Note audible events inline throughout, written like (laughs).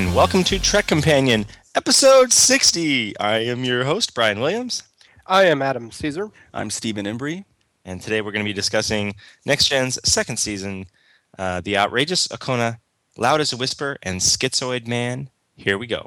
Hello, and welcome to Trek Companion, episode 60. I am your host, Brian Williams. I am Adam Caesar. I'm Stephen Embry. And today we're going to be discussing Next Gen's second season, uh, The Outrageous Okona, Loud as a Whisper, and Schizoid Man. Here we go.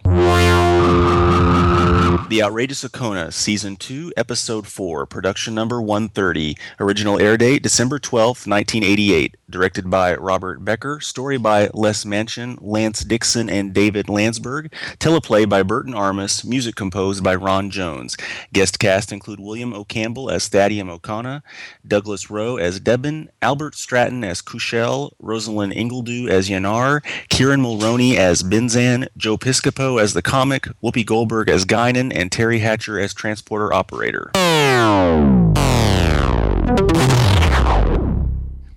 The Outrageous Okona, Season 2, Episode 4, Production Number 130. Original air date December 12th, 1988. Directed by Robert Becker. Story by Les Menchen, Lance Dixon, and David Landsberg. Teleplay by Burton Armus. Music composed by Ron Jones. Guest cast include William O. Campbell as Thadiun Okona, Douglas Rowe as Debin, Albert Stratton as Kushel, Rosalind Ingledew as Yanar, Kieran Mulroney as Benzan, Joe Piscopo as the comic, Whoopi Goldberg as Guinan, and Teri Hatcher as transporter operator.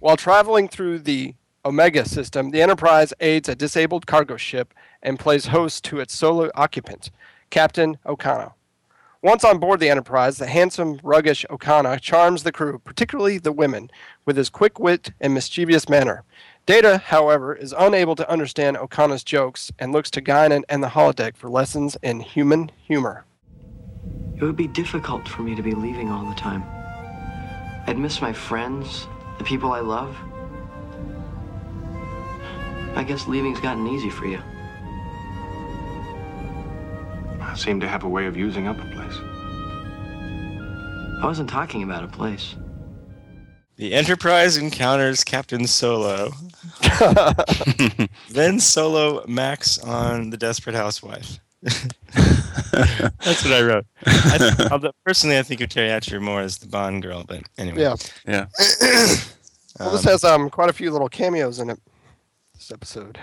While traveling through the Omega system, the Enterprise aids a disabled cargo ship and plays host to its solo occupant, Captain Okona. Once on board the Enterprise, the handsome, ruggish Okona charms the crew, particularly the women, with his quick wit and mischievous manner. Data, however, is unable to understand Okona's jokes and looks to Guinan and the holodeck for lessons in human humor. It would be difficult for me to be leaving all the time. I'd miss my friends, the people I love. I guess leaving's gotten easy for you. I seem to have a way of using up a place. I wasn't talking about a place. The Enterprise encounters Captain Solo. (laughs) then Solo Max on the Desperate Housewife. (laughs) That's what I wrote. I, (laughs) although personally, I think of Teri Hatcher more as the Bond girl, but anyway. Yeah. Yeah. (clears throat) Well, this has um, quite a few little cameos in it, this episode.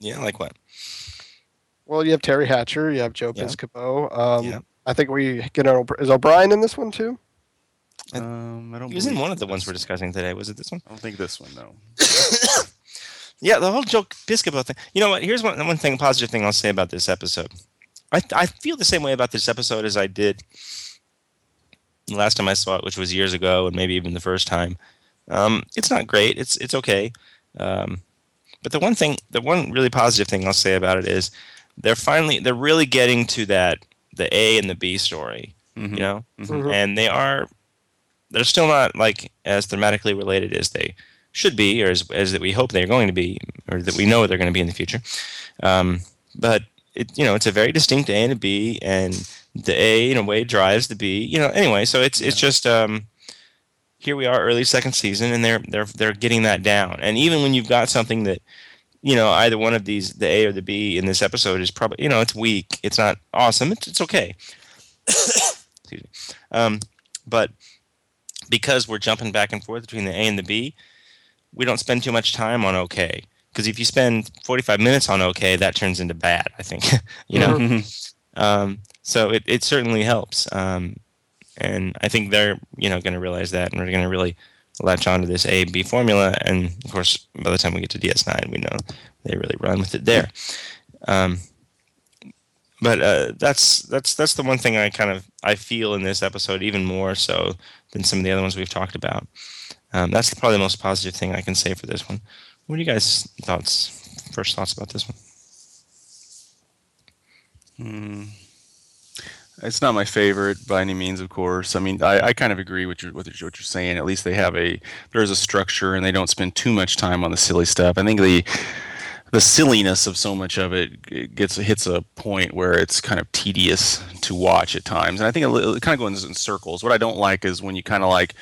Yeah, like what? Well, you have Teri Hatcher, you have Joe Yeah. Piscopo. Um, Yeah. I think we get an, is O'Brien in this one too? Um, I don't He was in one of the ones we're discussing today. Was it this one? I don't think this one, no. (coughs) Yeah, the whole Joe Piscopo thing. You know what? Here's one one thing, positive thing I'll say about this episode. I I feel the same way about this episode as I did the last time I saw it, which was years ago, and maybe even the first time. Um, it's not great. It's it's okay. Um, but the one thing, the one really positive thing I'll say about it is they're finally they're really getting to that the A and the B story. Mhm. You know, Mhm. and they are they're still not like as thematically related as they should be or as, as that we hope they're going to be or that we know they're going to be in the future um, but it you know it's a very distinct a and a b and the a in a way drives the b you know anyway so it's it's just um, here we are early second season and they're they're they're getting that down. And even when you've got something that you know either one of these the a or the b in this episode is probably you know it's weak it's not awesome it's, it's okay. (coughs) Excuse me. Um, but because we're jumping back and forth between the A and the B, we don't spend too much time on OK. Because if you spend 45 minutes on OK, that turns into bad. I think, (laughs) you know. Mm-hmm. (laughs) Um, so it, it certainly helps, um, and I think they're you know going to realize that, and we're going to really latch onto this A B formula. And of course, by the time we get to DS9, we know they really run with it there. Um, but uh, that's that's that's the one thing I kind of I feel in this episode even more so than some of the other ones we've talked about. Um, that's probably the most positive thing I can say for this one. What are you guys' thoughts? First thoughts about this one? Hmm. It's not my favorite by any means, of course. I mean, I, I kind of agree with, your, with what you're saying. At least they have a there's a structure, and they don't spend too much time on the silly stuff. I think the the silliness of so much of it gets hits a point where it's kind of tedious to watch at times. And I think it, it kind of goes in circles. What I don't like is when you kind of like,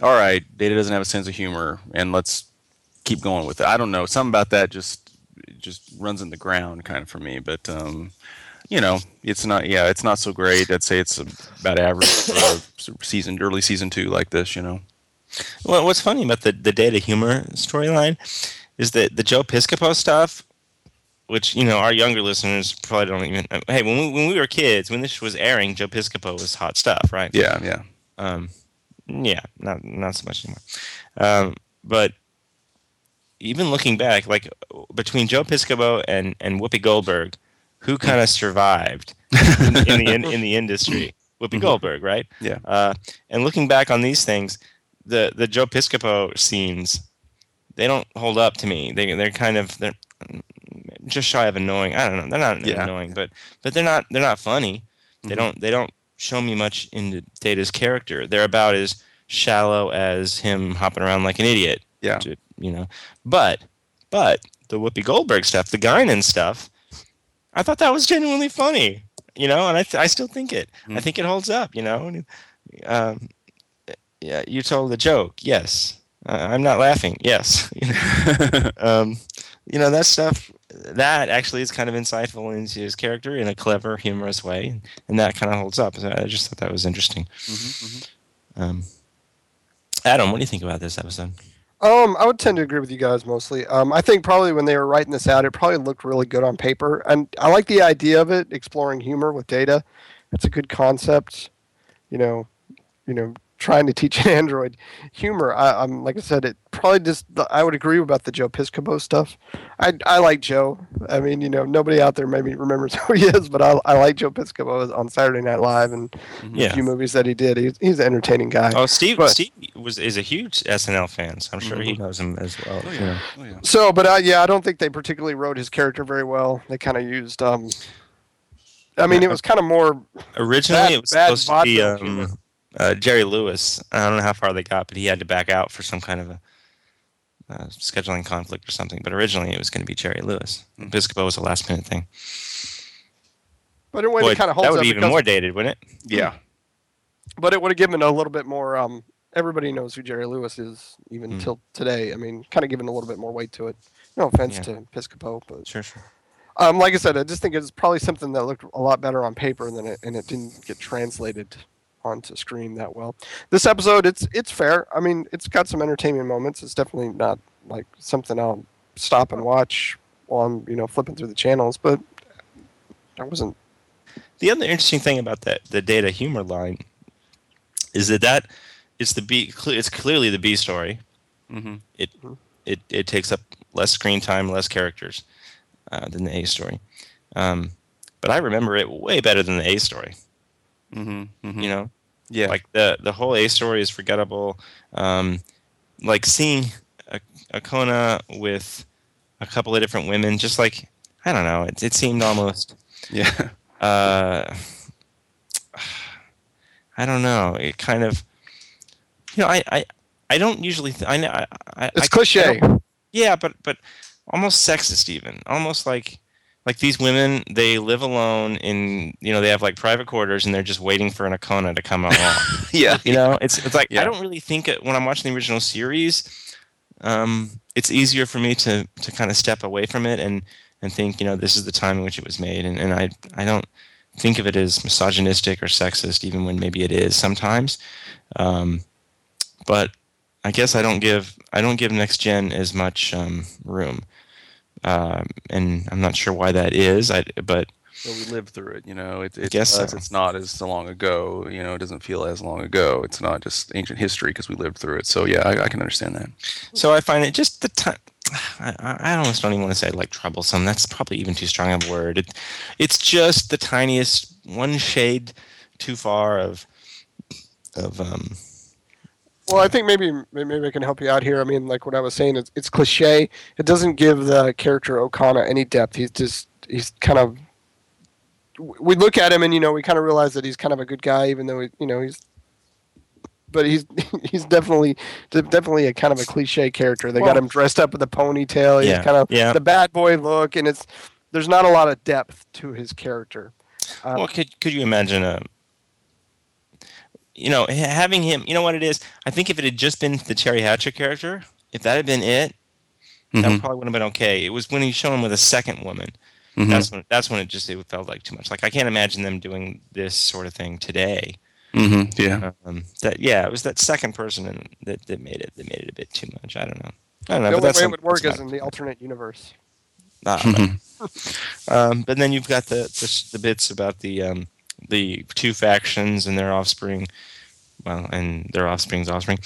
all right, Data doesn't have a sense of humor, and let's keep going with it. I don't know. Something about that just just runs in the ground kind of for me. But um, you know, it's not. Yeah, it's not so great. I'd say it's about average for a season, early season two like this. You know. Well, what's funny about the the data humor storyline is that the Joe Piscopo stuff, which you know our younger listeners probably don't even. Hey, when we when we were kids, when this was airing, Joe Piscopo was hot stuff, right? Yeah, yeah. Um, yeah, not not so much anymore. Um, but even looking back, like between Joe Piscopo and and Whoopi Goldberg, who kind of survived in, in the in, in the industry? (laughs) Whoopi Goldberg, right? Yeah. Uh, and looking back on these things, the the Joe Piscopo scenes, they don't hold up to me. They they're kind of they're just shy of annoying. I don't know. They're not Yeah. annoying, but but they're not they're not funny. They Mhm. don't they don't show me much into Data's character. They're about as shallow as him hopping around like an idiot. Yeah. to- you know. But but the Whoopi Goldberg stuff, the Guinan stuff, I thought that was genuinely funny. You know, and I th- I still think it. I Mhm. think it holds up. You know. Um, yeah, you told the joke. Yes, uh, I'm not laughing. Yes. (laughs) um, you know that stuff. That actually is kind of insightful into his character in a clever, humorous way, and that kind of holds up. So I just thought that was interesting. Mhm, mhm. Um, Adam, what do you think about this episode? Um, I would tend to agree with you guys mostly. Um, I think probably when they were writing this out, it probably looked really good on paper, and I like the idea of it, exploring humor with data. It's a good concept, you know. You know, trying to teach an (laughs) android humor. I, I'm like I said, it probably just. I would agree about the Joe Piscopo stuff. I I like Joe. I mean, you know, nobody out there maybe remembers (laughs) who he is, but I I like Joe Piscopo on Saturday Night Live and Yeah. a few movies that he did. He's he's an entertaining guy. Oh, Steve. But- Steve was is a huge SNL fan, so I'm sure he knows him as well. Oh you know. yeah. Oh yeah. So, but uh, yeah, I don't think they particularly wrote his character very well. They kind of used. Um, I mean, it was kind of more. Originally, Bad- it was bad supposed to be vaudeville humor. Uh, Jerry Lewis. I don't know how far they got, but he had to back out for some kind of a uh, scheduling conflict or something. But originally, it was going to be Jerry Lewis. Hmm. Piscopo was a last minute thing. But in a way, Boy, it kind of holds up. that would be even more dated, wouldn't it? Yeah. But it would have given a little bit more. Um, everybody knows who Jerry Lewis is, even Hmm. till today. I mean, kind of given a little bit more weight to it. No offense Yeah. to Piscopo, but Sure, sure. um, like I said, I just think it's probably something that looked a lot better on paper than it, and it didn't get translated onto screen that well. This episode, it's it's fair. I mean, it's got some entertainment moments. It's definitely not like something I'll stop and watch while I'm you know flipping through the channels, but I wasn't. The other interesting thing about that the data humor line is that that it's the B. It's clearly the B story. hmm It it it takes up less screen time, less characters uh, than the A story. Um, but I remember it way better than the A story. Hmm hmm You know, Yeah. like the the whole A story is forgettable. Um, like seeing a, a Kona with a couple of different women, just like I don't know, it it seemed almost. yeah. Uh, I don't know. It kind of, you know, I I, I don't usually. Th- I know. I, I, It's I- cliche. I yeah, but but almost sexist even. Almost like like these women, they live alone in you know they have like private quarters and they're just waiting for an Okona to come along. (laughs) Yeah. you know, it's it's like Yeah. I don't really think it, when I'm watching the original series, um, it's easier for me to to kind of step away from it and and think you know this is the time in which it was made and, and I I don't think of it as misogynistic or sexist even when maybe it is sometimes, um, but I guess I don't give I don't give next gen as much um, room, um, and I'm not sure why that is. I but Well, we lived through it, you know. It, it guess does, so. it's not as long ago, you know. It doesn't feel as long ago. It's not just ancient history because we lived through it. So yeah, I, I can understand that. So I find it just the time. I, I I almost don't even want to say like troublesome. That's probably even too strong of a word. It, it's just the tiniest one shade too far of of um. Well, I think maybe maybe I can help you out here. I mean, like what I was saying, it's, it's cliche. It doesn't give the character Okona any depth. He's just he's kind of. We look at him and you know we kind of realize that he's kind of a good guy, even though he, you know he's. But he's (laughs) he's definitely definitely a kind of a cliche character. They got him dressed up with a ponytail. He's Yeah, kind of yeah. the bad boy look, and it's there's not a lot of depth to his character. Um, Well, could could you imagine a? You know, having him. You know what it is. I think if it had just been the Teri Hatcher character, if that had been it, that Mhm. probably would have been okay. It was when he showed him with a second woman. Mhm. That's when that's when it just it felt like too much. Like I can't imagine them doing this sort of thing today. Mhm. Yeah. Um, that yeah, it was that second person and that, that made it that made it a bit too much. I don't know. I don't know. the but only that's way it would work is in the alternate universe. Ah, Mhm. but, (laughs) um, but then you've got the, the the bits about the um, the two factions and their offspring, well, and their offspring's offspring,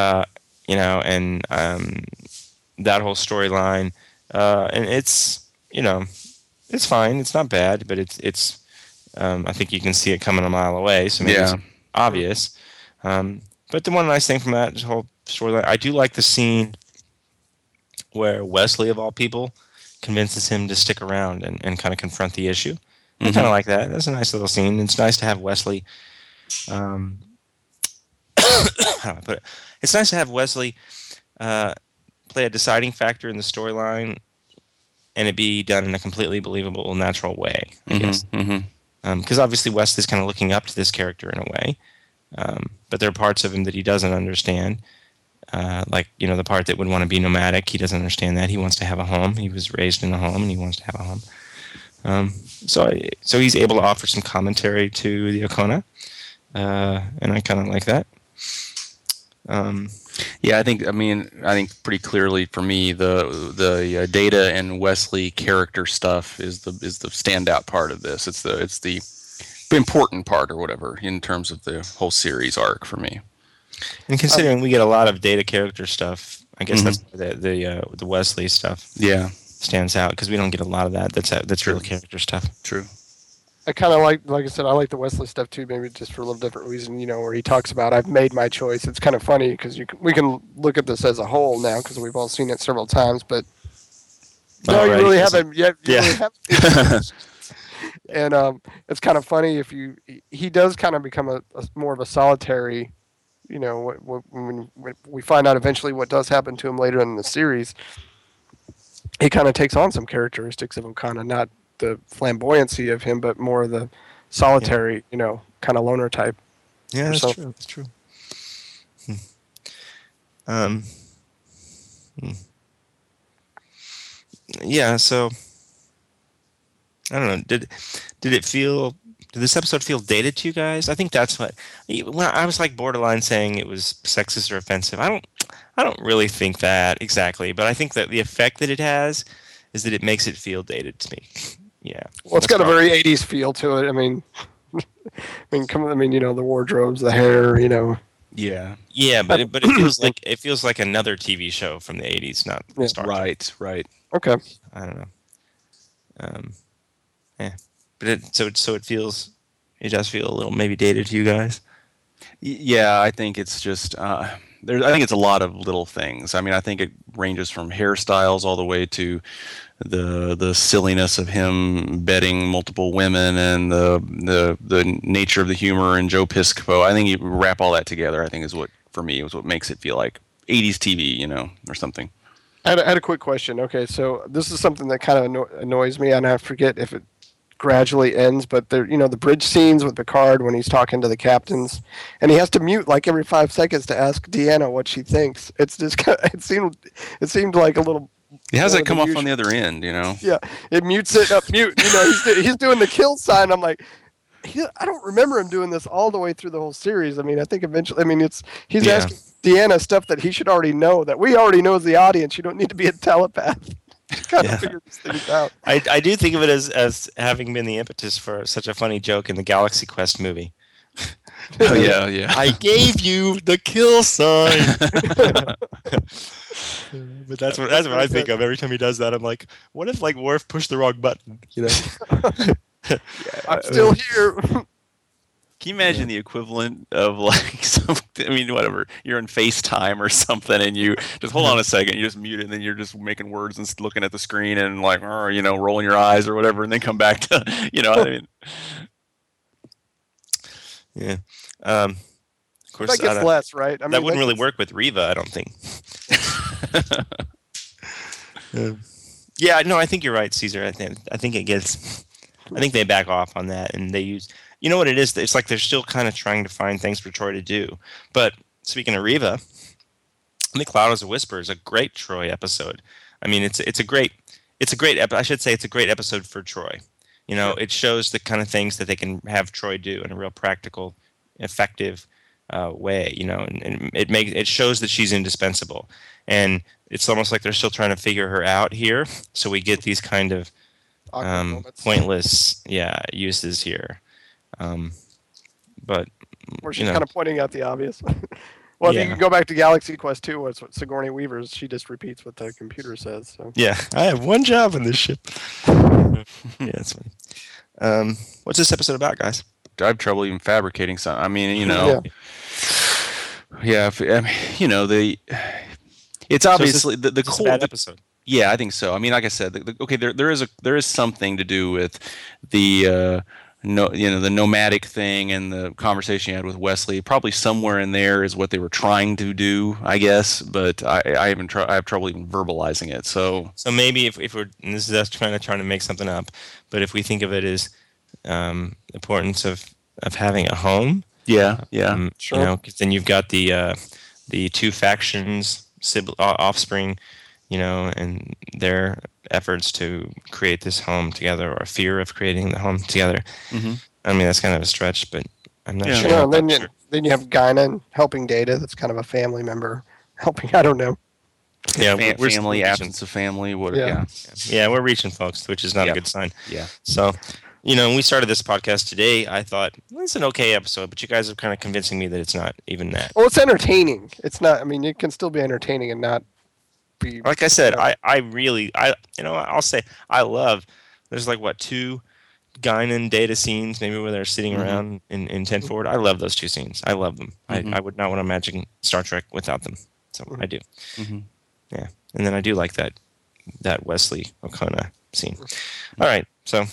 uh, you know, and um, that whole storyline, uh, and it's you know, it's fine. It's not bad, but it's it's. Um, I think you can see it coming a mile away, so maybe it's Yeah. obvious. Um, but the one nice thing from that whole storyline, I do like the scene where Wesley, of all people, convinces him to stick around and, and kind of confront the issue. I kind of like that. That's a nice little scene. It's nice to have Wesley. Um, (coughs) how do I put it? It's nice to have Wesley uh, play a deciding factor in the storyline, and it be done in a completely believable, natural way. I guess hmm because obviously Wesley's kind of looking up to this character in a way, um, but there are parts of him that he doesn't understand. Uh, like you know the part that would want to be nomadic, he doesn't understand that. He wants to have a home. He was raised in a home, and he wants to have a home. Um, so I, so he's able to offer some commentary to the Okona, uh, and I kind of like that. Um, Yeah, I think. I mean, I think pretty clearly for me, the the uh, Data and Wesley character stuff is the is the standout part of this. It's the it's the important part or whatever in terms of the whole series arc for me. and considering we get a lot of data character stuff, I guess Mhm. that's the the uh, the Wesley stuff Yeah, stands out because we don't get a lot of that. That's that's real character stuff. true. I kind of like, like I said, I like the Wesley stuff too. Maybe just for a little different reason, you know, where he talks about I've made my choice. It's kind of funny because you can, we can look at this as a whole now because we've all seen it several times. But no, Oh, you really because haven't yet. You Yeah. really haven't. (laughs) and um, it's kind of funny if you he- he does kind of become a, a more of a solitary. You know, wh- wh- when, when we find out eventually what does happen to him later in the series, he kind of takes on some characteristics of Okona, not the flamboyancy of him, but more the solitary, you know, kind of loner type. Yeah, that's true. That's true. Hmm. Um. hmm. Yeah. So. I don't know. Did did it feel? Did this episode feel dated to you guys? I think that's what. When I was like borderline saying it was sexist or offensive. I don't. I don't really think that exactly, but I think that the effect that it has is that it makes it feel dated to me. Yeah. Well, it's That's got a very '80s feel to it. I mean, (laughs) I mean, come. I mean, you know, the wardrobes, the hair, you know. Yeah, Yeah, but it, but it feels (clears throat) like it feels like another TV show from the '80s, not Yeah. Star Trek. right, right. Okay. I don't know. Um, yeah, but it so it, so it feels it does feel a little maybe dated to you guys. Yeah, I think it's just uh, there. I think it's a lot of little things. I mean, I think it ranges from hairstyles all the way to the the silliness of him betting multiple women and the the the nature of the humor and Joe Piscopo. I think you wrap all that together. I think is what for me was what makes it feel like 80s TV, you know, or something. I had, a, I had a quick question. Okay, so this is something that kind of anno- annoys me, and I forget if it gradually ends, but there, you know, the bridge scenes with Picard when he's talking to the captains, and he has to mute like every five seconds to ask Deanna what she thinks. It's just (laughs) it seemed it seemed like a little. It has that come off on the other end, you know. Yeah, it mutes it up mute. You know, he's, he's doing the kill sign. I'm like. He, I don't remember him doing this all the way through the whole series. I mean, I think eventually. I mean, it's he's Yeah. asking Deanna stuff that he should already know that we already know as the audience. You don't need to be a telepath. (laughs) kind Yeah. of figure these things out. I, I do think of it as as having been the impetus for such a funny joke in the Galaxy Quest movie. (laughs) Oh yeah, oh, yeah. I gave you the kill sign. (laughs) but that's what that's what I think of every time he does that. I'm like, what if like Worf pushed the wrong button? You know? I'm still uh, here. Can you imagine the equivalent of like (laughs) some? I mean, whatever. You're in FaceTime or something, and you (laughs) just hold on a second. You just mute it, and then you're just making words and looking at the screen and like, or, you know, rolling your eyes or whatever, and then come back to, (laughs) you know, I mean, Yeah. Um, of course, that I gets less, right? I mean, that wouldn't really work with Riva, I don't think. Um, yeah, no, I think you're right, Caesar. I think I think it gets. I think they back off on that, and they use. You know what it is? It's like they're still kind of trying to find things for Troi to do. But speaking of Riva, "The Cloud as a Whisper" is a great Troi episode. I mean, it's it's a great it's a great ep- I should say it's a great episode for Troi. You know, it shows the kind of things that they can have Troi do in a real practical, effective uh, way. You know, and, and it makes it shows that she's indispensable, and it's almost like they're still trying to figure her out here. So we get these kind of um, pointless, yeah, uses here. Um, but where you she's know. kind of pointing out the obvious. (laughs) well, if you can go back to Galaxy Quest 2, what's what Sigourney Weaver's, she just repeats what the computer says. So yeah, I have one job in this ship. (laughs) yeah, that's funny. Um, what's this episode about, guys? I have trouble even fabricating something. I mean, you (laughs) know, yeah, if, I mean, you know, the it's So is obviously the, the It's core. bad episode. Yeah, I think so. I mean, like I said, the, the, okay, there there is a there is something to do with the uh, no, you know, the nomadic thing and the conversation you had with Wesley. Probably somewhere in there is what they were trying to do, I guess. But I I haven't tr- I have trouble even verbalizing it. So So maybe if, if we're and this is us trying to trying to make something up, but if we think of it as um, importance of of having a home, yeah, yeah, um, Sure. you know, 'cause then you've got the uh, the two factions, sibling, offspring, you know, and their efforts to create this home together, or fear of creating the home together. Mhm. I mean, that's kind of a stretch, but I'm not Yeah. sure. Yeah, I'm then you, sure. then you have Guinan helping Data. That's kind of a family member (laughs) helping. I don't know. yeah, Fa- we're family, absence of family. What? Yeah. Yeah, Yeah, we're reaching, folks, which is not Yeah. a good sign. yeah. So, you know, when we started this podcast today, I thought well, it's an okay episode, but you guys are kind of convincing me that it's not even that. Well, it's entertaining. It's not. I mean, it can still be entertaining and not be. Like I said, I, I really, I, you know, I'll say I love. There's like what two Guinan data scenes, maybe where they're sitting Mhm. around in in ten forward. I love those two scenes. I love them. Mhm. I, I would not want to imagine Star Trek without them. So I do. hmm Yeah. And then I do like that that Wesley Okona scene. All right, so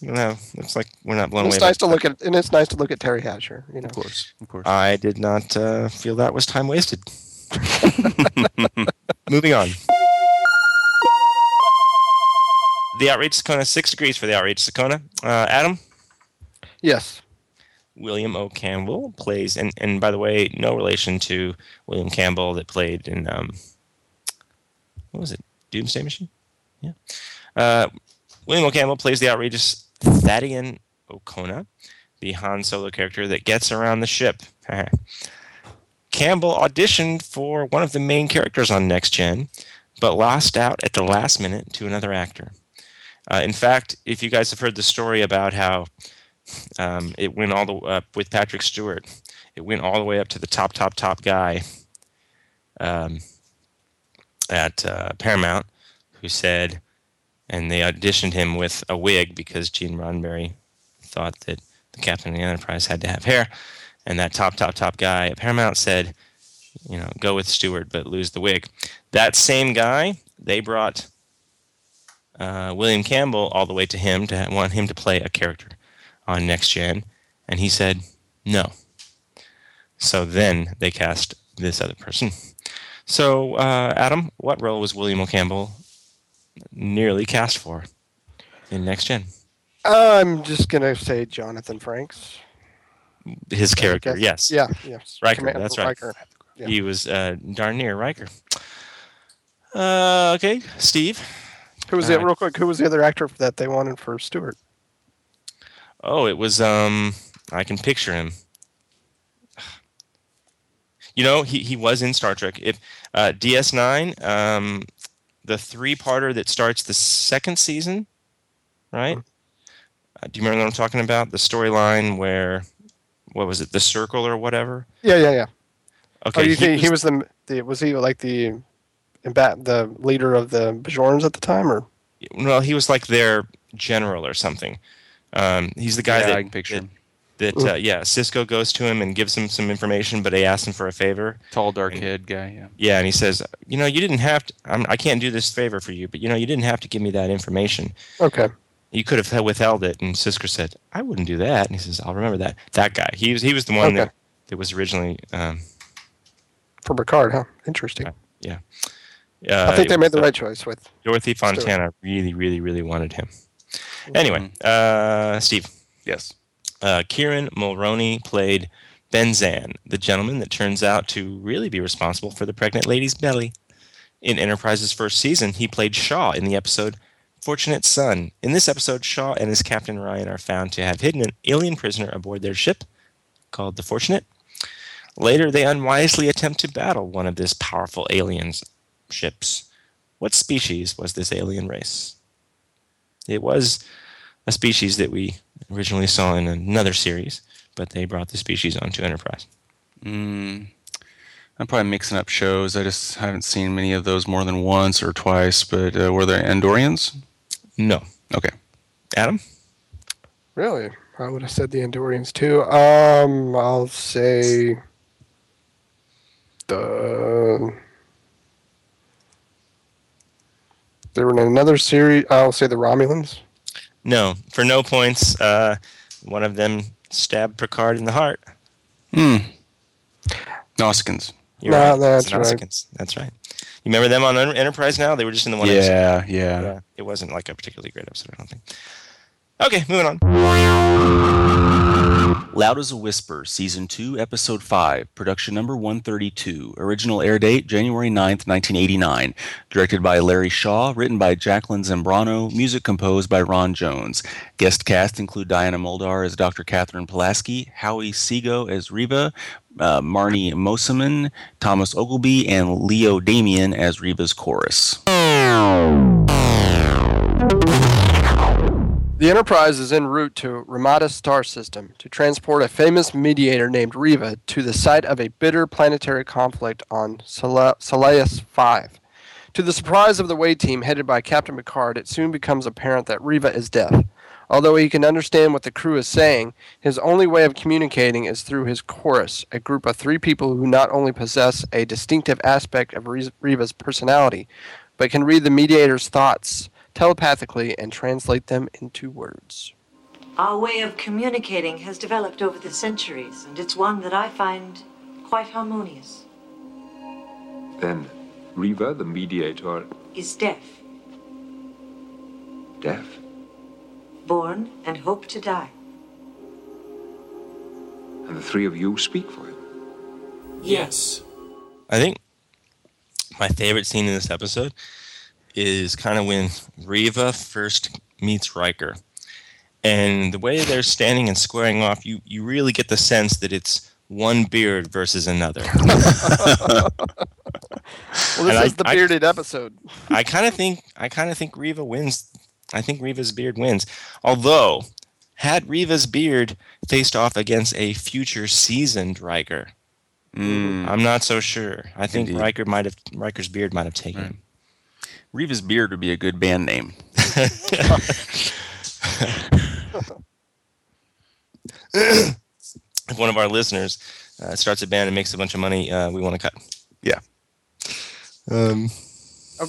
you know, looks like we're not blown It's away. by nice to look at, and it's nice to look at Teri Hatcher. You know. Of course, of course. I did not uh, feel that was time wasted. (laughs) Moving on. The Outrageous Okona, six degrees for the Outrageous Okona. Uh, Adam, Yes. William O. Campbell plays, and, and by the way, no relation to William Campbell that played in, um, what was it, Doomsday Machine? Yeah. Uh, William O. Campbell plays the outrageous Thadiun Okona, the Han Solo character that gets around the ship. (laughs) Campbell auditioned for one of the main characters on Next Gen, but lost out at the last minute to another actor. Uh, in fact, if you guys have heard the story about how um, it went all the way up with Patrick Stewart, it went all the way up to the top, top, top guy um, at uh, Paramount, who said, and they auditioned him with a wig because Gene Roddenberry thought that the captain of the Enterprise had to have hair, and that top, top, top guy at Paramount said, you know, go with Stewart but lose the wig. That same guy, they brought uh, William Campbell all the way to him to want him to play a character on Next Gen, and he said no. So then they cast this other person. So, uh, Adam, what role was William O. Campbell nearly cast for in Next Gen? I'm just gonna say Jonathan Frakes. His character, guess. yes. Yeah. Yes. Riker, Commander that's right. Riker. Yeah. He was uh, darn near Riker. Uh, okay, Steve. Who was the Alright. real quick? Who was the other actor that they wanted for Stewart? Oh, it was um I can picture him. You know, he, he was in Star Trek. If uh, DS9, um, the three-parter that starts the second season, right? Uh, do you remember what I'm talking about? The storyline where, what was it, the circle or whatever? Yeah, yeah, yeah. Okay, oh, you he think he was- was the, the was he like the imba- the leader of the Bajorans at the time, or well, he was like their general or something. Um, he's the guy yeah, that I can picture that, that uh, yeah, Sisko goes to him and gives him some information, but they ask him for a favor. Tall, dark and- head guy. Yeah. Yeah, and he says, you know, you didn't have to. I'm, I can't do this favor for you, but you know, you didn't have to give me that information. okay, You could have withheld it. And Sisko said, I wouldn't do that. And he says, I'll remember that. That guy. He was he was the one Okay. that, that was originally. Um, for Picard, huh? Interesting. Yeah. Uh, I think they made the uh, right choice with. Dorothy Stewart. Fontana really, really, really wanted him. Anyway, uh, Steve. Yes. Uh, Kieran Mulroney played Benzan, the gentleman that turns out to really be responsible for the pregnant lady's belly. In Enterprise's first season, he played Shaw in the episode Fortunate Son. In this episode, Shaw and his captain Ryan are found to have hidden an alien prisoner aboard their ship called the Fortunate. Later, they unwisely attempt to battle one of this powerful alien's ships. What species was this alien race? It was a species that we originally saw in another series, but they brought the species onto Enterprise. Mm, I'm probably mixing up shows. I just haven't seen many of those more than once or twice. But uh, were they Andorians? No. Okay. Adam? Really, I would have said the Andorians too. Um, I'll say the They were in another series. I'll say the Romulans. No, for no points. Uh, one of them stabbed Picard in the heart. Hmm. Nausicaans. You're No, right. that's It's the right. Nausicaans. That's right. You remember them on Enterprise now? They were just in the one episode. Yeah, yeah. Yeah. It wasn't like a particularly great episode, I don't think. Okay, moving on. Loud as a Whisper, Season 2, Episode 5, Production Number 132. Original air date January 9th, 1989. Directed by Larry Shaw, written by Jacqueline Zambrano, music composed by Ron Jones. Guest cast include Diana Muldaur as Dr. Catherine Pulaski, Howie Seago as Riva, uh, Marnie Mosiman, Thomas Oglesby, and Leo Damian as Riva's chorus. The Enterprise is en route to Ramatis star system to transport a famous mediator named Riva to the site of a bitter planetary conflict on Solais 5. To the surprise of the way team headed by Captain Picard, it soon becomes apparent that Riva is deaf. Although he can understand what the crew is saying, his only way of communicating is through his chorus, a group of three people who not only possess a distinctive aspect of Re- Riva's personality, but can read the mediator's thoughts telepathically and translate them into words. Our way of communicating has developed over the centuries, and it's one that I find quite harmonious. Then, Riva, the mediator, Is deaf, deaf. Born, and hope to die. And the three of you speak for him. Yes. I think my favorite scene in this episode is kind of when Riva first meets Riker. And the way they're standing and squaring off, you, you really get the sense that it's one beard versus another. (laughs) Well, this And I- is the I- bearded episode. I kind of think I kind of think Riva wins. I think Riva's beard wins. Although, had Riva's beard faced off against a future seasoned Riker, Mm. I'm not so sure. I think Indeed. Riker might have Riker's beard might have taken him. Riva's Beard would be a good band name. (laughs) if one of our listeners uh, starts a band and makes a bunch of money, uh, we want to cut. Yeah. Um,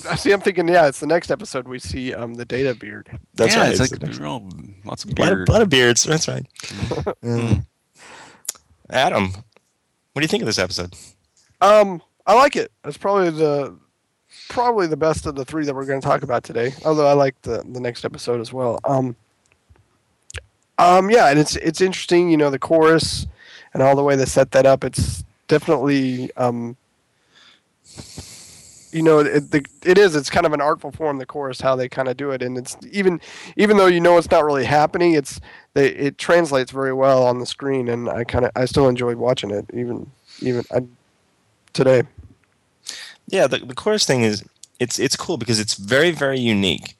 I see. I'm thinking, yeah, it's the next episode we see um, the data beard. that's yeah, right. It's It's like a- real, lots of a lot, of, lot of beards. That's right. Um, Adam, what do you think of this episode? Um, I like it. It's probably the probably the best of the three that we're going to talk about today. Although I like the the next episode as well. Um, um, yeah, and it's it's interesting. You know, the chorus and all the way they set that up. It's definitely um, you know, it, the, it is. It's kind of an artful form. The chorus, how they kind of do it, and it's even even though you know it's not really happening, it's they it translates very well on the screen, and I kind of I still enjoyed watching it even even I, today. Yeah, the, the chorus thing is it's it's cool because it's very very unique.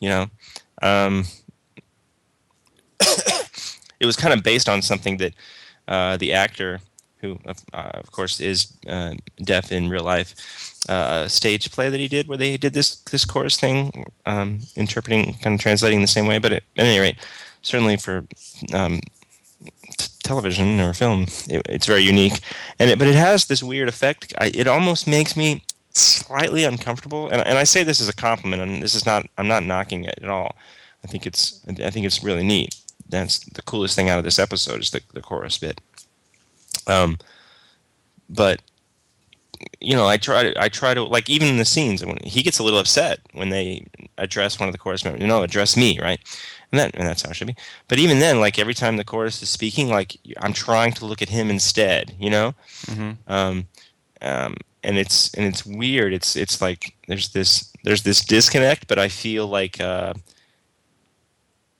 You know, um, (coughs) it was kind of based on something that uh, the actor, who of- uh, of course is uh, deaf in real life, uh, a stage play that he did where they did this this chorus thing, um, interpreting kind of translating the same way. But at any rate, certainly for um, t- television or film, it, it's very unique. And it, but it has this weird effect. I, it almost makes me slightly uncomfortable. And, and I say this as a compliment. And this is not. I'm not knocking it at all. I think it's. I think it's really neat. That's the coolest thing out of this episode is the, the chorus bit. Um, but you know, I try to. I try to like even in the scenes when he gets a little upset when they address one of the chorus members. You know, address me, right? and that and that's how it should be. But even then, like every time the chorus is speaking, like I'm trying to look at him instead, you know. Mhm. Um, um, and it's and it's weird. It's it's like there's this there's this disconnect, but I feel like uh,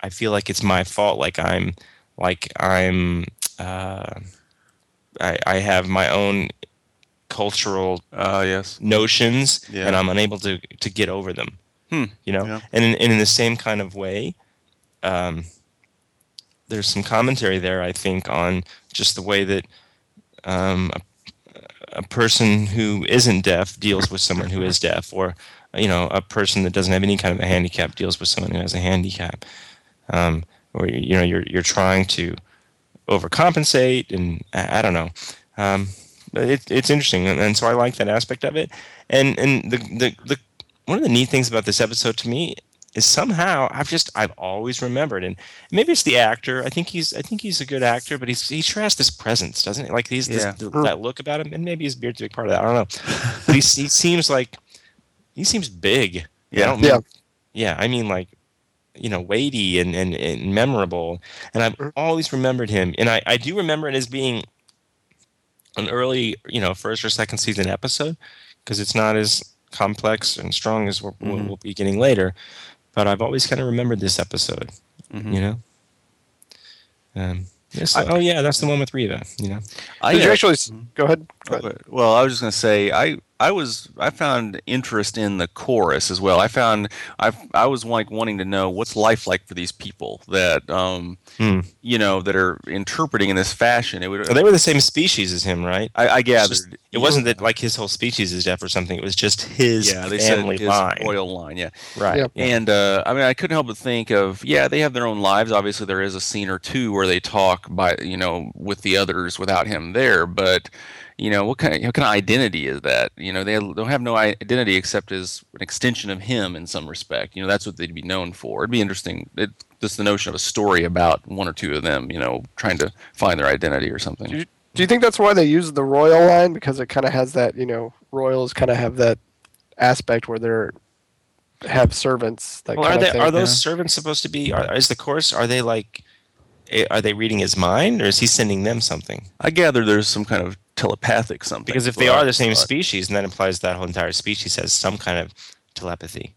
I feel like it's my fault. Like I'm like I'm uh, I I have my own cultural Uh, yes. notions Yeah. and I'm unable to to get over them. Hmm. You know, Yeah. and in, and in the same kind of way, um, there's some commentary there. I think on just the way that um, a, a person who isn't deaf deals with someone who is deaf, or you know, a person that doesn't have any kind of a handicap deals with someone who has a handicap. Um, or you know, you're you're trying to overcompensate, and I, I don't know. Um, but it, it's interesting, and, and so I like that aspect of it. And and the the, the one of the neat things about this episode to me is somehow I've just I've always remembered, and maybe it's the actor. I think he's I think he's a good actor, but he's he sure has this presence, doesn't he? Like he's this, Yeah. th- that look about him, and maybe his beard's a big part of that. I don't know, (laughs) but he he seems like he seems big. I Yeah. don't mean, Yeah. yeah. I mean like you know weighty and and, and memorable, and I've Mhm. always remembered him, and I I do remember it as being an early you know first or second season episode because it's not as complex and strong as we're, we'll, Mhm. we'll be getting later. But I've always kind of remembered this episode, Mhm. you know. Um, yes. I- oh yeah, that's the one with Riva. You know. I, Did you uh, actually go ahead? Go ahead. Well, I was just going to say I I was I found interest in the chorus as well. I found I I was like wanting to know what's life like for these people that um Hmm. you know that are interpreting in this fashion. It would Well, they were the same species as him, right? I, I gathered just- it wasn't that like his whole species is deaf or something. It was just his yeah they family said his line. oil line yeah Right. Yeah. And uh, I mean, I couldn't help but think of yeah, they have their own lives. Obviously, there is a scene or two where they talk by you know with the others without him there. But you know, what kind of what kind of identity is that? You know, they don't have no identity except as an extension of him in some respect. You know, that's what they'd be known for. It'd be interesting. It, just the notion of a story about one or two of them, you know, trying to find their identity or something. Do you, do you think that's why they use the royal line because it kind of has that you know royals kind of have that aspect where they're have servants that Well, are kind they thing. are those servants supposed to be? Are, is the course? Are they like? eh, Are they reading his mind, or is he sending them something? I gather there's some kind of telepathic something. Because if they are the same thought. species, and that implies that whole entire species has some kind of telepathy.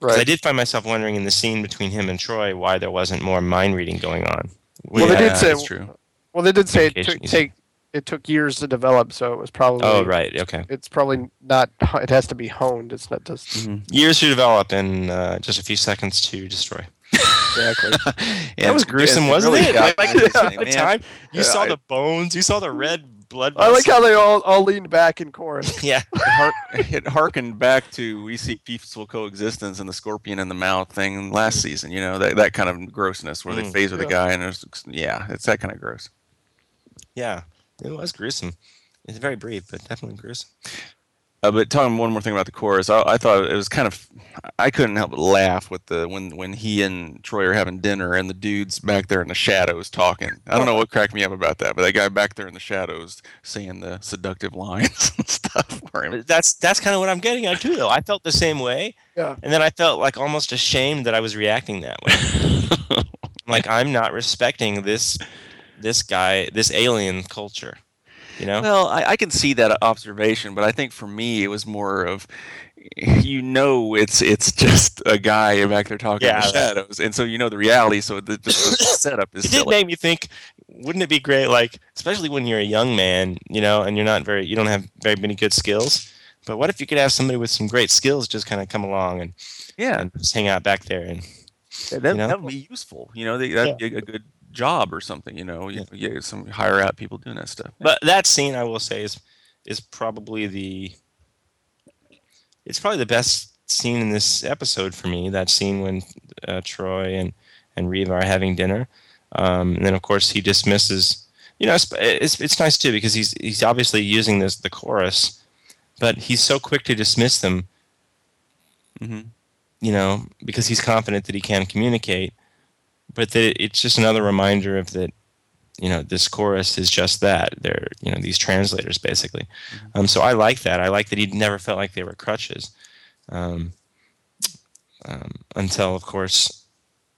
'Cause I did find myself wondering in the scene between him and Troy why there wasn't more mind reading going on. Well, they did say- true. Well, they did say it took take it took years to develop, so it was probably Oh, right. Okay. It's probably not. It has to be honed. It's not just Mhm. Years to develop and uh, just a few seconds to destroy. exactly. Yeah, (laughs) that was gruesome, wasn't really it? got Like, me (laughs) at the time, you Yeah, saw I- the bones, you saw the red blood. I like how they all all leaned back in chorus. (laughs) Yeah. it, har- it harkened back to we see peaceful coexistence and the scorpion in the mouth thing last season. You know that that kind of grossness where they Mm. phaser the Yeah. guy and there's yeah, it's that kind of gross. Yeah. It was gruesome. It's very brief, but definitely gruesome. Uh, but talking one more thing about the chorus, I, I thought it was kind of I couldn't help but laugh with the when when he and Troi are having dinner and the dude's back there in the shadows talking. I don't know what cracked me up about that, but that guy back there in the shadows saying the seductive lines (laughs) and stuff for him. That's that's kind of what I'm getting at too, though. I felt the same way, Yeah. and then I felt like almost ashamed that I was reacting that way. (laughs) like I'm not respecting this this guy, this alien culture. You know? Well, I, I can see that observation, but I think for me it was more of, (laughs) you know, it's it's just a guy back there talking in the shadows, and so you know the reality. So the, the, (laughs) setup is it did make me think wouldn't it be great like especially when you're a young man you know and you're not very you don't have very many good skills but what if you could have somebody with some great skills just kind of come along and, yeah, and just hang out back there and that, you know? that would be useful. You know, that'd be a, a good job or something. You know, you, you get some hire out people doing that stuff. but that scene i will say is is probably the it's probably the best scene in this episode for me that scene when uh, Troi and and Riva are having dinner um, and then of course he dismisses you know it's, it's, it's nice too because he's he's obviously using this the chorus but he's so quick to dismiss them hmm you know because he's confident that he can communicate but that it's just another reminder of that you know this chorus is just that. They're you know these translators basically. Um, so i like that. I like that he never felt like they were crutches um, um, until of course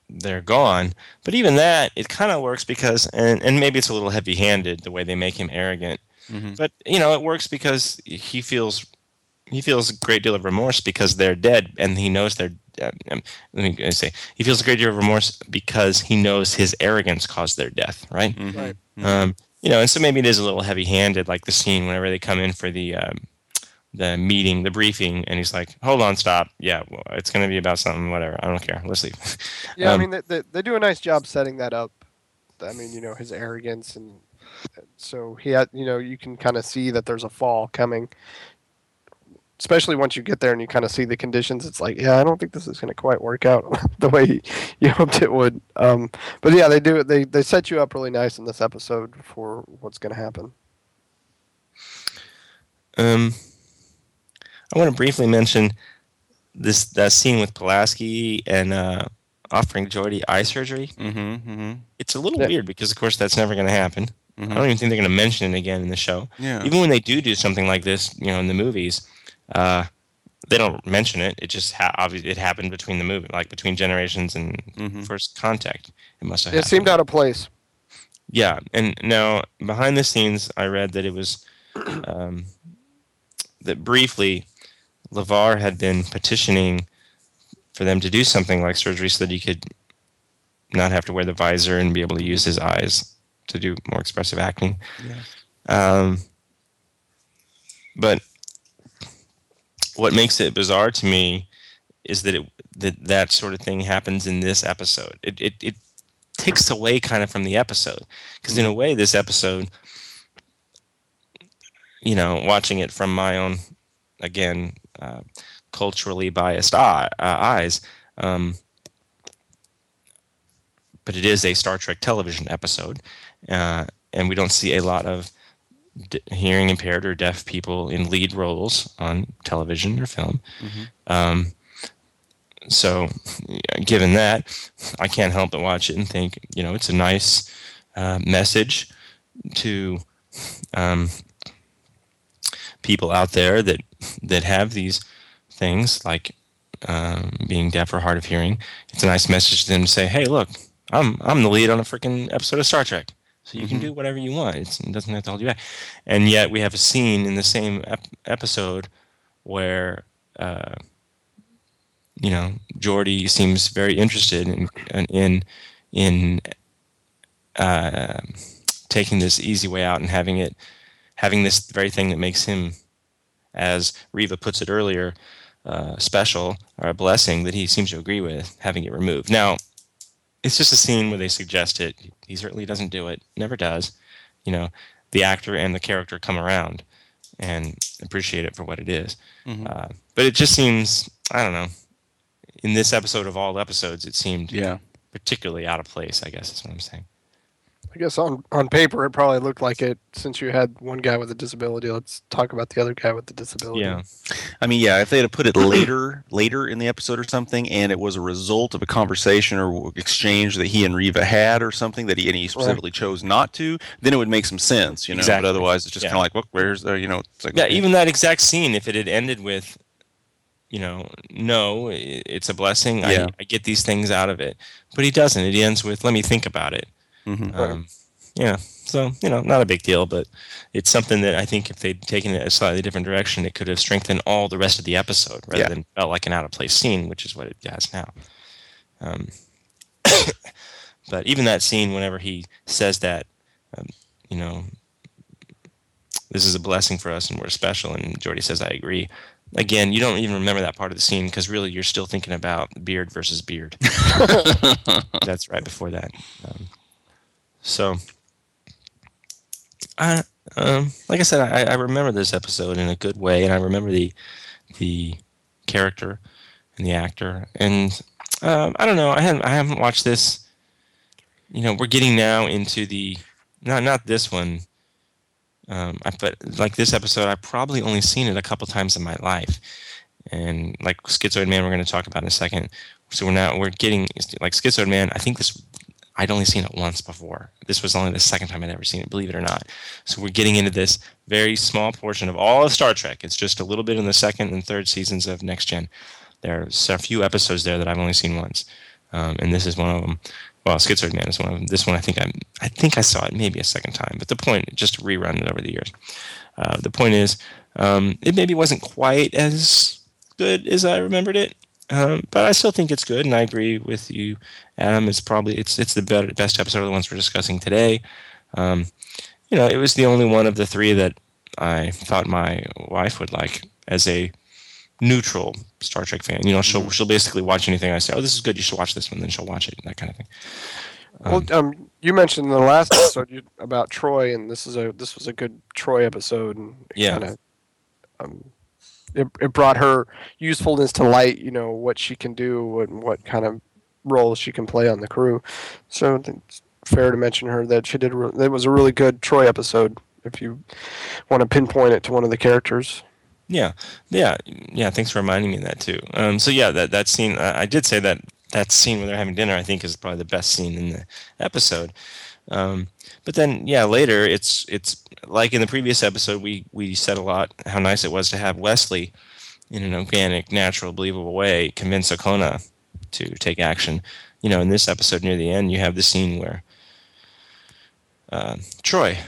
they're gone. But even that it kind of works because and, and maybe it's a little heavy handed the way they make him arrogant. Hmm but you know it works because he feels he feels a great deal of remorse because they're dead and he knows they're uh, um, let me say he feels a great deal of remorse because he knows his arrogance caused their death right? Hmm Right. um, you know and so maybe it is a little heavy handed like the scene whenever they come in for the um, the meeting the briefing and he's like hold on stop. Yeah well, it's going to be about something whatever. I don't care. Let's leave. (laughs) Yeah, I Um, mean they, they, they do a nice job setting that up. I mean, you know, his arrogance and so he had, you know, you can kind of see that there's a fall coming. Especially once you get there and you kind of see the conditions, it's like, yeah, I don't think this is going to quite work out (laughs) the way (laughs) you hoped it would. Um, but yeah, they do. They they set you up really nice in this episode for what's going to happen. Um, I want to briefly mention this that scene with Pulaski and uh, offering Geordi eye surgery. Mm-hmm. Mm-hmm. It's a little Yeah. weird because, of course, that's never going to happen. I Mhm. don't even think they're going to mention it again in the show. Yeah. Even when they do do something like this, you know, in the movies, uh, they don't mention it. It just ha- obviously it happened between the movie, like between generations and Mhm. first contact. It must have. It happened. seemed out of place. Yeah, and now behind the scenes, I read that it was (clears throat) um, that briefly, LeVar had been petitioning for them to do something like surgery so that he could not have to wear the visor and be able to use his eyes to do more expressive acting. Yeah. Um, but what makes it bizarre to me is that it that that sort of thing happens in this episode. It it, it takes away kind of from the episode because in a way this episode you know watching it from my own again uh, culturally biased eye, uh, eyes um, but it is a star trek television episode uh, and we don't see a lot of d- hearing impaired or deaf people in lead roles on television or film. Um, so given that i can't help but watch it and think you know it's a nice uh, message to um, people out there that that have these things like um, being deaf or hard of hearing. It's a nice message to them to say, "Hey, look, I'm I'm the lead on a freaking episode of Star Trek, so you can do whatever you want. It's, it doesn't have to hold you back." And yet, we have a scene in the same ep- episode where. Uh, you know, Geordi seems very interested in in in uh, taking this easy way out and having it having this very thing that makes him, as Riva puts it earlier, uh, special or a blessing that he seems to agree with, having it removed. Now, it's just a scene where they suggest it. He certainly doesn't do it, never does. You know, the actor and the character come around and appreciate it for what it is. Uh, but it just seems, I don't know, in this episode of all episodes, it seemed Yeah. particularly out of place, I guess is what I'm saying. I guess on on paper it probably looked like it. Since you had one guy with a disability, let's talk about the other guy with the disability. Yeah. I mean, yeah, if they had put it later, later in the episode or something, and it was a result of a conversation or exchange that he and Riva had or something that he and he specifically chose not to, then it would make some sense, you know. Exactly. But otherwise, it's just Yeah. kind of like, look, where's the, you know, it's like, Yeah, okay. even that exact scene, if it had ended with, you know, no, it's a blessing. Yeah. I, I get these things out of it. But he doesn't. It ends with, let me think about it. Mhm. Um, yeah. So, you know, not a big deal, but it's something that I think if they'd taken it a slightly different direction, it could have strengthened all the rest of the episode rather Yeah. than felt like an out of place scene, which is what it has now. Um, (coughs) but even that scene, whenever he says that, um, you know, this is a blessing for us and we're special, and Geordi says, I agree. Again, you don't even remember that part of the scene because really you're still thinking about beard versus beard. (laughs) That's right before that. Um, so, I, um, like I said, I, I remember this episode in a good way, and I remember the the character and the actor, and um, I don't know. I haven't I haven't watched this. You know, we're getting now into the not not this one. Um, I, but like this episode, I've probably only seen it a couple times in my life, and like Schizoid Man, we're going to talk about in a second. So we're now we're getting like Schizoid Man. I think this I'd only seen it once before. This was only the second time I'd ever seen it, believe it or not. So we're getting into this very small portion of all of Star Trek. It's just a little bit in the second and third seasons of Next Gen. There's a few episodes there that I've only seen once, um, and this is one of them. Well, Schizoid Man is one of them. This one, I think I, I think I saw it maybe a second time. But the point, just rerun it over the years. Uh, the point is, um, it maybe wasn't quite as good as I remembered it, um, but I still think it's good, and I agree with you, Adam. It's probably it's it's the better, best episode of the ones we're discussing today. Um, you know, it was the only one of the three that I thought my wife would like as a neutral Star Trek fan. You know, she'll she'll basically watch anything I say. Oh, this is good. You should watch this one. Then she'll watch it. And that kind of thing. Well, um, you mentioned in the last episode you, about Troi, and this is a this was a good Troi episode, and Yeah. kinda, um, it it brought her usefulness to light. You know what she can do and what kind of roles she can play on the crew. So it's fair to mention her that she did. re- It was a really good Troi episode. If you want to pinpoint it to one of the characters, Yeah, yeah, yeah. Thanks for reminding me of that too. Um, so yeah, that that scene, I, I did say that that scene where they're having dinner, I think, is probably the best scene in the episode. Um, but then, yeah, later it's it's like in the previous episode, we we said a lot how nice it was to have Wesley, in an organic, natural, believable way, convince Okona to take action. You know, in this episode near the end, you have the scene where uh, Troi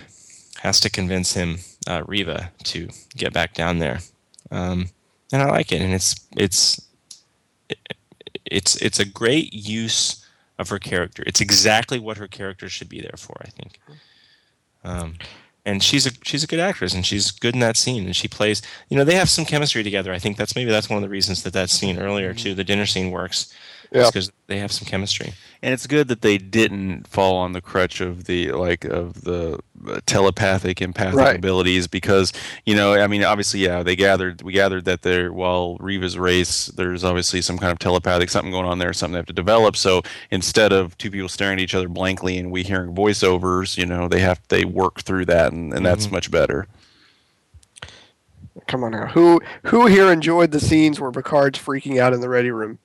has to convince him uh, Riva to get back down there, um, and I like it. And it's it's it's it's a great use of her character. It's exactly what her character should be there for. I think. Um, and she's a she's a good actress, and she's good in that scene, and she plays. You know, they have some chemistry together. I think that's maybe that's one of the reasons that that scene earlier too, the dinner scene works, Yeah. because they have some chemistry. and it's good that they didn't fall on the crutch of the like of the uh, telepathic empathic Right. abilities because you know i mean obviously yeah they gathered we gathered that there while Riva's race there's obviously some kind of telepathic something going on there something they have to develop so instead of two people staring at each other blankly and we hearing voiceovers you know they have they work through that and, and that's much better Come on now. Who who here enjoyed the scenes where Picard's freaking out in the ready room?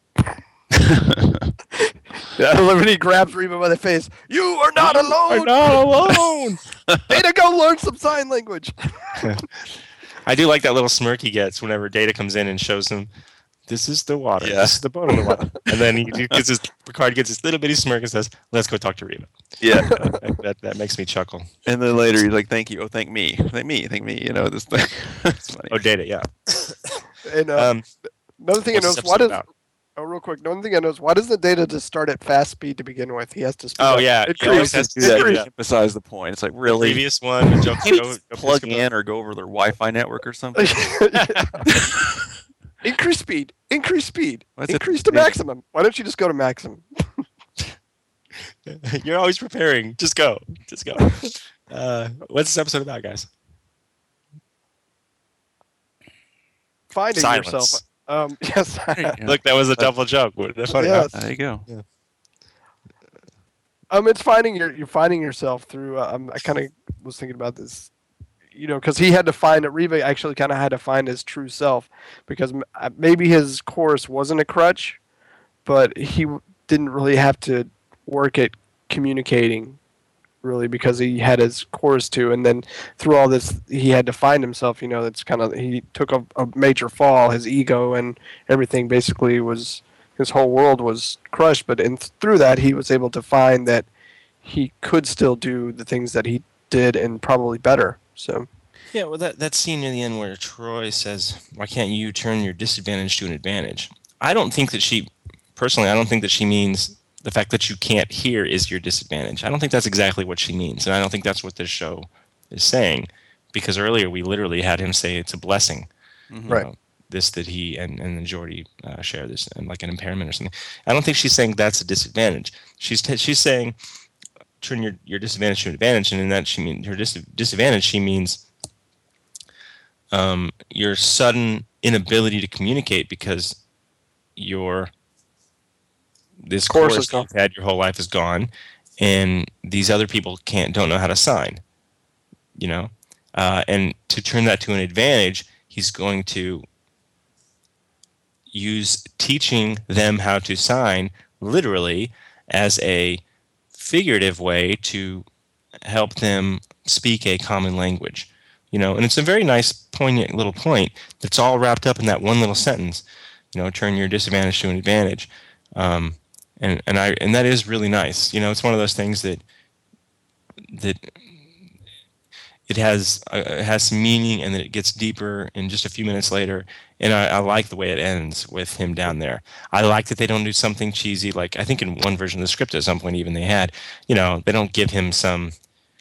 (laughs) he grabs (laughs) Riva by the face, you are not alone. Are not alone. (laughs) Data, go learn some sign language. I do like that little smirk he gets whenever Data comes in and shows him, "This is the water. Yeah. This is the bone of the water." and then he gets his Picard gets his little bitty smirk and says, "Let's go talk to Riva." yeah that, that, that makes me chuckle. and then later he's like thank you oh thank me thank me thank me you know this thing it's funny Oh, Data, yeah. And uh, Um, another thing I noticed, why does about? Oh real quick, another thing I noticed, why doesn't Data just start at fast speed to begin with? He has to. Speed Oh, up. yeah, it he always has to it do creates- that. emphasize the point it's like really the previous one, Joe, Can't just plug Piscopo. in or go over their Wi-Fi network or something. (laughs) Increase speed. Increase speed. What's it- Increase to maximum. Why don't you just go to maximum? (laughs) You're always preparing. Just go. Just go. (laughs) Uh, what's this episode about, guys? Finding Silence. yourself. Um, (laughs) yes. Look, that was a double joke. Wasn't that funny? Yes. There you go. Yeah. Um, it's finding your you're finding yourself through. Uh, um, I kind of was thinking about this, you know, because he had to find a Riva actually kind of had to find his true self because m- uh, maybe his chorus wasn't a crutch, but he w- didn't really have to work at communicating really because he had his chorus to and then through all this he had to find himself you know that's kind of he took a, a major fall. His ego and everything basically was his whole world was crushed. But in through that he was able to find that he could still do the things that he did and probably better. So. Yeah, well, that, that scene near the end where Troi says, Why can't you turn your disadvantage to an advantage? I don't think that she, personally, I don't think that she means the fact that you can't hear is your disadvantage. I don't think that's exactly what she means. And I don't think that's what this show is saying because earlier we literally had him say it's a blessing. you Right. know, this that he and, and then Geordi uh, share this and like an impairment or something. I don't think she's saying that's a disadvantage. She's t- she's saying turn your, your disadvantage to an advantage, and in that she means her dis- disadvantage. She means um, your sudden inability to communicate because your this Chorus chorus, you've had your whole life is gone, and these other people can't don't know how to sign. You know, uh, and to turn that to an advantage, he's going to use teaching them how to sign literally as a figurative way to help them speak a common language. You know, and it's a very nice, poignant little point that's all wrapped up in that one little sentence. You know, turn your disadvantage to an advantage, um, and and I and that is really nice. You know, it's one of those things that that it has uh, it has some meaning, and then it gets deeper in just a few minutes later. And I, I like the way it ends with him down there. I like that they don't do something cheesy like I think in one version of the script at some point even they had. You know, they don't give him some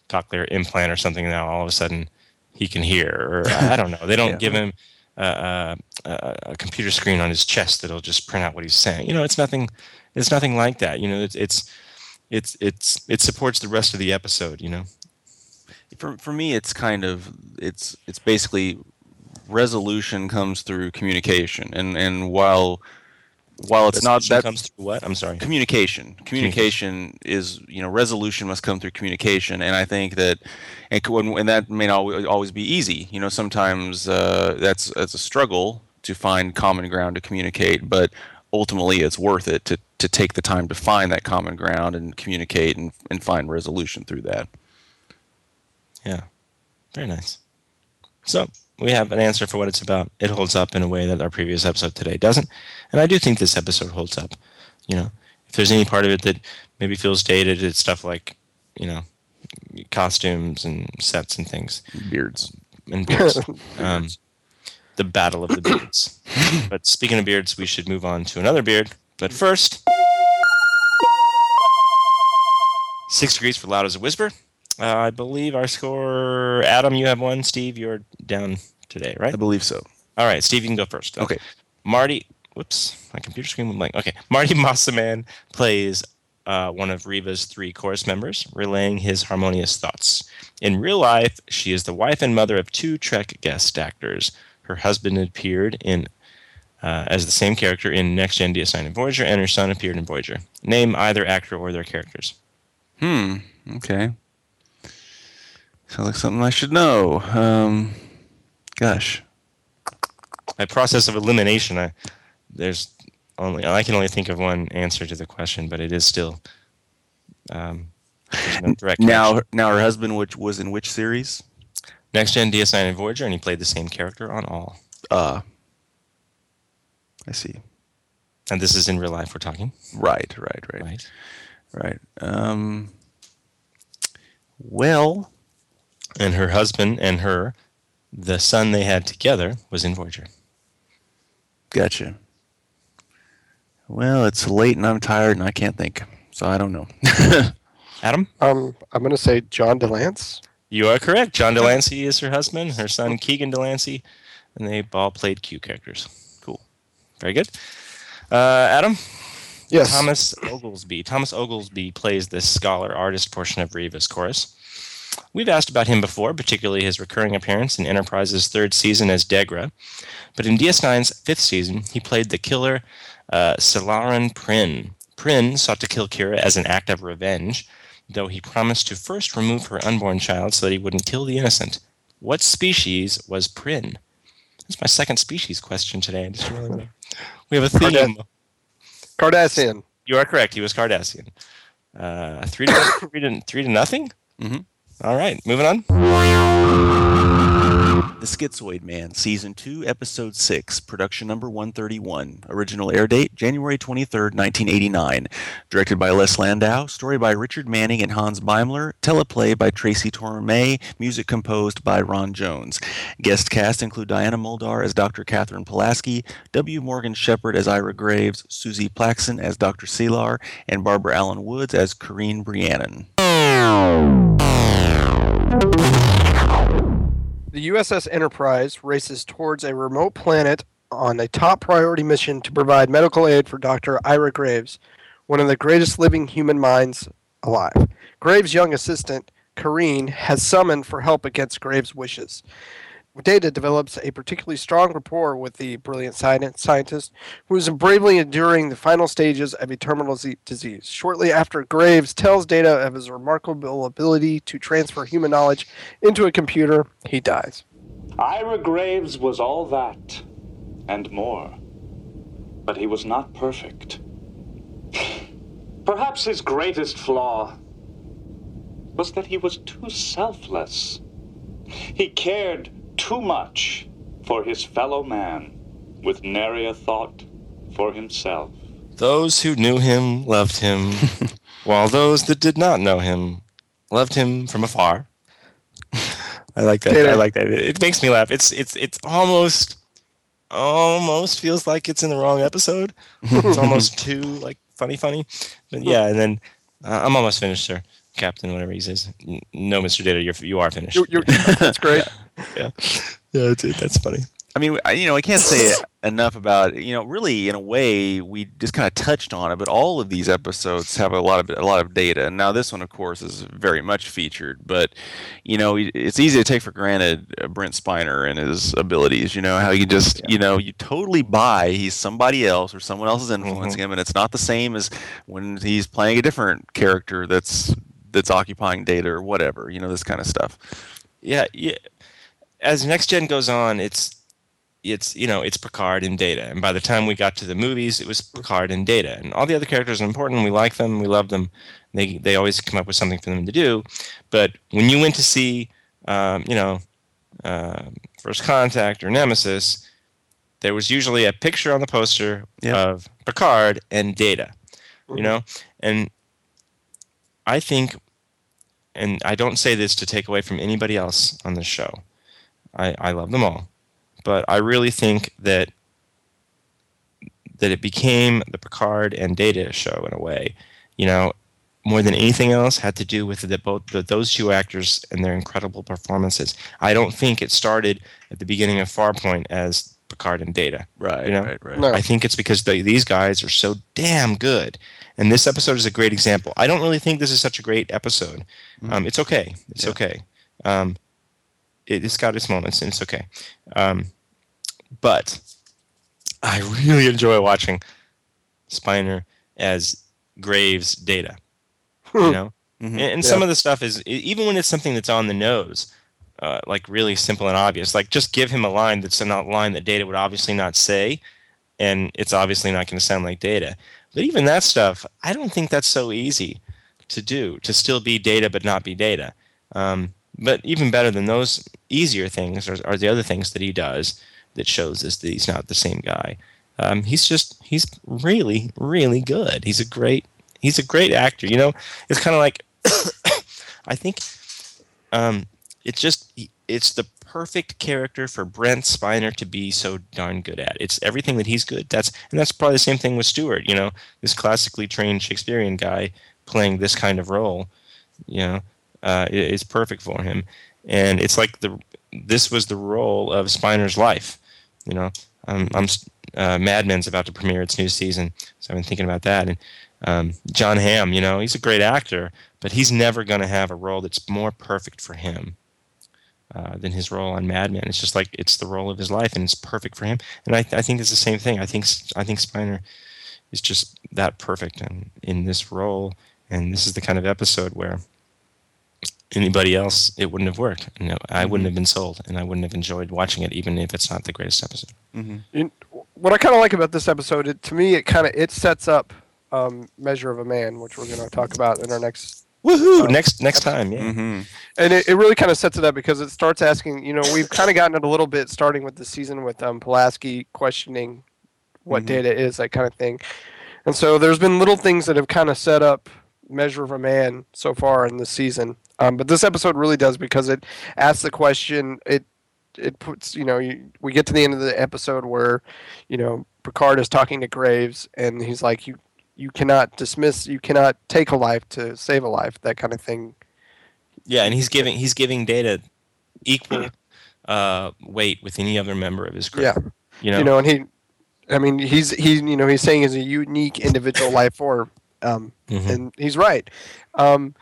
cochlear implant or something. Now all of a sudden he can hear, or I don't know. They don't (laughs) Yeah. give him uh, a, a computer screen on his chest that'll just print out what he's saying. You know, it's nothing. It's nothing like that. You know, it's it's it's it's it supports the rest of the episode. You know. For for me, it's kind of it's it's basically resolution comes through communication, and and while while it's not that comes through what? I'm sorry. communication communication is you know resolution must come through communication and i think that and, and that may not always always be easy you know sometimes uh, that's that's a struggle to find common ground to communicate but ultimately it's worth it to, to take the time to find that common ground and communicate and, and find resolution through that Yeah. Very nice. So we have an answer for what it's about. It holds up in a way that our previous episode today doesn't. And I do think this episode holds up. You know, if there's any part of it that maybe feels dated, it's stuff like, you know, costumes and sets and things beards and beards. (laughs) um, the battle of the beards. (coughs) but speaking of beards, we should move on to another beard. But first, six degrees for loud as a whisper. Uh, I believe our score. Adam, you have one. Steve, you're down today, right? i believe so All right, Steve, you can go first. Okay. Marnie, whoops, my computer screen went blank. Okay, Marnie (laughs) Mosiman plays uh, one of Riva's three chorus members, relaying his harmonious thoughts. In real life, she is the wife and mother of two Trek guest actors. Her husband appeared in uh, as the same character in Next Gen DS9 and Voyager, and her son appeared in Voyager. Name either actor or their characters. Hmm okay sounds like something i should know um, gosh By process of elimination, I, there's only I can only think of one answer to the question, but it is still um, no direct (laughs) now connection. now her husband which was in which series Next Gen DS9 and Voyager, and he played the same character on all. uh i see And this is in real life. We're talking, right right right right? Right um well And her husband and her, the son they had together, was in Voyager. gotcha well it's late and i'm tired and i can't think so i don't know (laughs) Adam, Um, I'm going to say John DeLance. you are correct. John de Lancie is her husband. Her son Keegan de Lancie, and they all played Q characters. Cool, very good. Uh, Adam, Yes. Thomas Oglesby. Thomas Oglesby plays this scholar artist portion of Riva's chorus. We've asked about him before, particularly his recurring appearance in Enterprise's third season as Degra. But in DS9's fifth season, he played the killer uh, Silaran Prin. Prin sought to kill Kira as an act of revenge, though he promised to first remove her unborn child so that he wouldn't kill the innocent. What species was Prin? That's my second species question today. I just realized. We have a theme. Cardass- Cardassian. You are correct. He was Cardassian. Uh, three to (coughs) three to three to nothing. Mhm. All right, moving on. The Schizoid Man, Season 2, Episode 6, Production Number 131. Original air date January 23rd, 1989. Directed by Les Landau. Story by Richard Manning and Hans Beimler. Teleplay by Tracy Torme. Music composed by Ron Jones. Guest cast include Diana Muldaur as Dr. Catherine Pulaski, W. Morgan Sheppard as Ira Graves, Suzie Plakson as Dr. Selar, and Barbara Alyn Woods as Kareen Brianon. The USS Enterprise races towards a remote planet on a top priority mission to provide medical aid for Dr. Ira Graves, one of the greatest living human minds alive. Graves' young assistant, Kareen, has summoned for help against Graves' wishes. Data develops a particularly strong rapport with the brilliant scientist, who is bravely enduring the final stages of a terminal disease. Shortly after, Graves tells Data of his remarkable ability to transfer human knowledge into a computer. He dies. Ira Graves was all that and more. But he was not perfect. Perhaps his greatest flaw was that he was too selfless. He cared too much for his fellow man with nary a thought for himself. Those who knew him loved him, (laughs) while those that did not know him loved him from afar. I like that. I like that. It, it makes me laugh. It's it's it's almost almost feels like it's in the wrong episode. it's almost (laughs) too like funny funny. But yeah, and then uh, I'm almost finished, sir. Captain, whatever he says. No, Mr. Data, you're you are finished. You're, you're, that's great. (laughs) (laughs) yeah, yeah, it, that's funny. I mean, I, you know, I can't say enough about you know. Really, in a way, we just kind of touched on it, but all of these episodes have a lot of a lot of data. And now this one, of course, is very much featured. But you know, it's easy to take for granted uh, Brent Spiner and his abilities. You know how you just yeah. you know you totally buy he's somebody else or someone else is influencing mm-hmm. him, and it's not the same as when he's playing a different character that's that's occupying data or whatever. You know, this kind of stuff. Yeah, yeah. As next gen goes on, it's it's you know it's Picard and Data, and by the time we got to the movies, it was Picard and Data, and all the other characters are important. We like them, we love them. They they always come up with something for them to do. But when you went to see, um, you know, uh, First Contact or Nemesis, there was usually a picture on the poster yep. of Picard and Data, mm-hmm. you know, and I think, and I don't say this to take away from anybody else on the show. I, I love them all but I really think that that it became the Picard and Data show in a way. You know, more than anything else, had to do with the, both the, those two actors and their incredible performances. I don't think it started at the beginning of Farpoint as Picard and Data. Right. You know, right, right. No. I think it's because they, these guys are so damn good. And this episode is a great example. I don't really think this is such a great episode. Mm-hmm. Um, it's okay. It's yeah. okay. Um, it, has got its moments, and it's okay. Um, but I really enjoy watching Spiner as Graves data. You know, mm-hmm. and, and yeah. some of the stuff is even when it's something that's on the nose, uh, like really simple and obvious. Like just give him a line that's a line that Data would obviously not say, and it's obviously not going to sound like Data. But even that stuff, I don't think that's so easy to do. To still be Data but not be Data. Um, but even better than those easier things are, are the other things that he does that shows us that he's not the same guy. Um, he's just he's really really good. He's a great he's a great actor. You know, it's kind of like (coughs) I think um, it's just it's the perfect character for Brent Spiner to be so darn good at. It's everything that he's good. That's and that's probably the same thing with Stewart. You know, this classically trained Shakespearean guy playing this kind of role. You know, uh, is perfect for him. And it's like the this was the role of Spiner's life. You know, I'm, I'm uh, Mad Men's about to premiere its new season, so I've been thinking about that. And um, Jon Hamm, you know, he's a great actor, but he's never going to have a role that's more perfect for him uh, than his role on Mad Men. It's just like it's the role of his life, and it's perfect for him. And I, I think it's the same thing. I think I think Spiner is just that perfect in, in this role, and this is the kind of episode where anybody else, it wouldn't have worked. You know, I mm-hmm. wouldn't have been sold, and I wouldn't have enjoyed watching it, even if it's not the greatest episode. Mm-hmm. what I kind of like about this episode, it, to me, it kind of it sets up um, "Measure of a Man," which we're going to talk about in our next. Woohoo! Uh, next next time, yeah. Mm-hmm. And it, it really kind of sets it up because it starts asking. You know, we've kind of gotten it a little bit starting with the season with um, Pulaski questioning what mm-hmm. data is, that kind of thing. And so there's been little things that have kind of set up measure of a man so far in the season. Um, but this episode really does because it asks the question. It it puts you know you, we get to the end of the episode where you know Picard is talking to Graves and he's like you you cannot dismiss you cannot take a life to save a life that kind of thing. Yeah, and he's giving he's giving Data equal uh, weight with any other member of his crew. Yeah, you know, you know, and he, I mean, he's he's you know he's saying he's a unique individual (laughs) life form um, mm-hmm. And he's right. Um,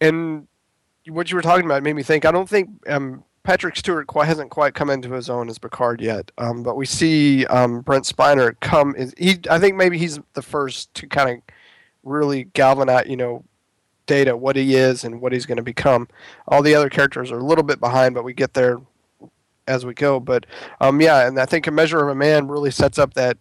and what you were talking about made me think. I don't think um, Patrick Stewart quite hasn't quite come into his own as Picard yet. Um, but we see um, Brent Spiner come. Is, He, I think maybe he's the first to kind of really galvanize, you know, Data, what he is and what he's going to become. All the other characters are a little bit behind, but we get there as we go. But um, yeah, and I think a measure of a man really sets up that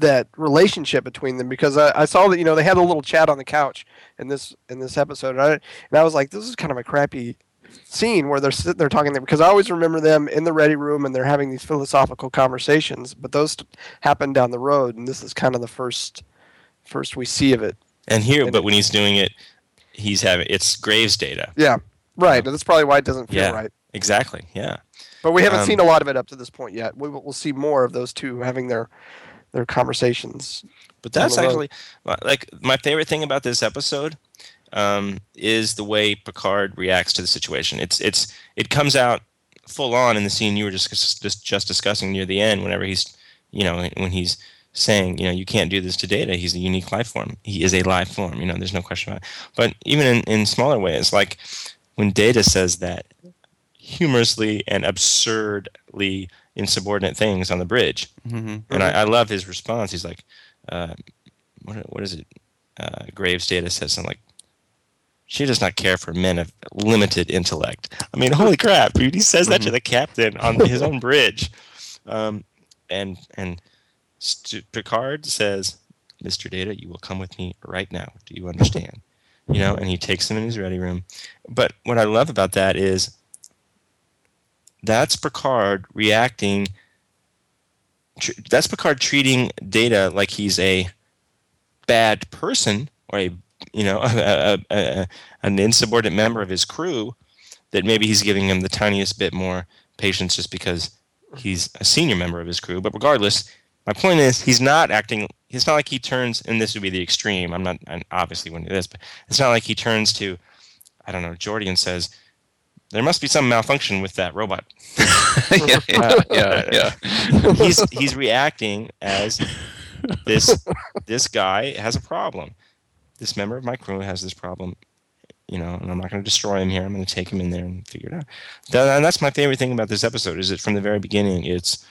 that relationship between them because I, I, saw that you know they had a little chat on the couch in this in this episode and I, and I was like this is kind of a crappy scene where they're sitting there talking there because I always remember them in the ready room and they're having these philosophical conversations but those happen down the road and this is kind of the first first we see of it. And here and but when he's doing it he's having it's Graves data. Yeah right and that's probably why it doesn't feel yeah, right. exactly yeah. But we haven't um, seen a lot of it up to this point yet. We will we'll see more of those two having their their conversations. But that's actually like my favorite thing about this episode um, is the way Picard reacts to the situation. It's it's it comes out full on in the scene you were just just just discussing near the end. Whenever he's, you know, when he's saying, you know, you can't do this to Data. He's a unique life form. He is a life form. You know, there's no question about it. But even in, in smaller ways, like when Data says that humorously and absurdly insubordinate things on the bridge, Mm-hmm. and I, I love his response. He's like, uh, what, what is it? Uh, Graves Data says something like, she does not care for men of limited intellect. I mean, holy crap! Dude, he says that to the captain on his own bridge, um, and and St- Picard says, "Mr. Data, you will come with me right now. Do you understand?" You know, and he takes him in his ready room. But what I love about that is that's Picard reacting. Tr- that's Picard treating Data like he's a bad person or a you know (laughs) a, a, a, an insubordinate member of his crew that maybe he's giving him the tiniest bit more patience just because he's a senior member of his crew but regardless my point is he's not acting it's not like he turns and this would be the extreme i'm not I obviously wouldn't do this but it's not like he turns to i don't know Geordi and says there must be some malfunction with that robot (laughs) yeah, yeah, yeah, yeah. he's he's reacting as this this guy has a problem. This member of my crew has this problem, you know, and I'm not going to destroy him here. I'm going to take him in there and figure it out. That, and that's my favorite thing about this episode is that from the very beginning, it's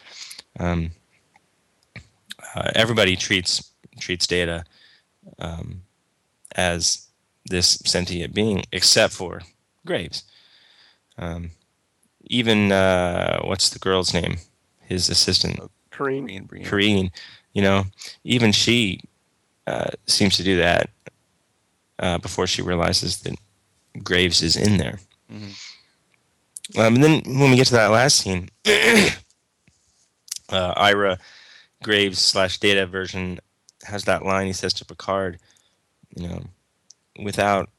um, uh, everybody treats treats Data um, as this sentient being, except for Graves. Um, even uh, what's the girl's name? His assistant, Kareen. Brian, Brian. Kareen, you know, even she uh, seems to do that uh, before she realizes that Graves is in there. Mhm. Um, and then when we get to that last scene, (coughs) uh, Ira Graves slash Data version has that line he says to Picard, you know, without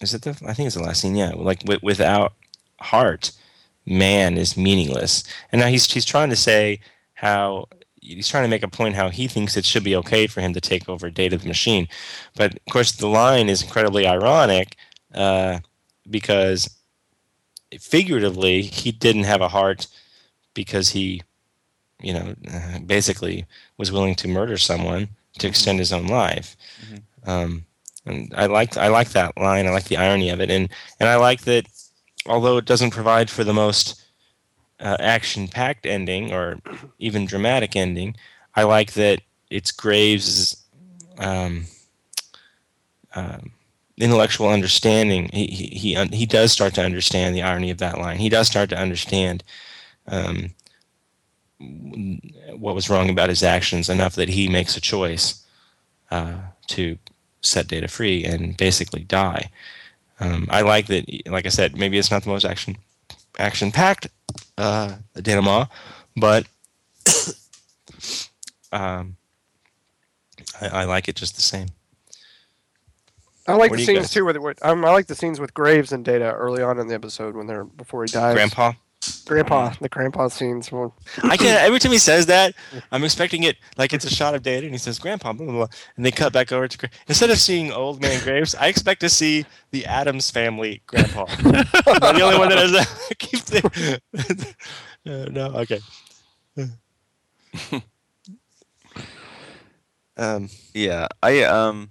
is it the I think it's the last scene, yeah, like wi- without heart, man is meaningless. And now he's he's trying to say how he's trying to make a point how he thinks it should be okay for him to take over Data the machine, but of course the line is incredibly ironic uh, because figuratively he didn't have a heart because he you know basically was willing to murder someone to extend his own life. Um, and i like i like that line. I like the irony of it. And and i like that although it doesn't provide for the most uh, action packed ending or even dramatic ending i like that it's graves um, um, intellectual understanding, he he he, he does start to understand the irony of that line. He does start to understand um, what was wrong about his actions enough that he makes a choice uh, to set Data free and basically die. Um, I like that. Like I said, maybe it's not the most action action packed uh, denouement, but (coughs) um, I, I like it just the same. I like What the scenes guys- too with, with um, I like the scenes with Graves and Data early on in the episode when they're before he dies. Grandpa. Grandpa, the grandpa scenes. I can't. (clears throat) Every time he says that, I'm expecting it like it's a shot of Data, and he says Grandpa, blah, blah, blah, and they cut back over to Gra- instead of seeing Old Man Graves, I expect to see the Addams Family Grandpa. (laughs) The only one that has (laughs) that. Keep thinking. (laughs) Uh, no, okay. um, Yeah, I um,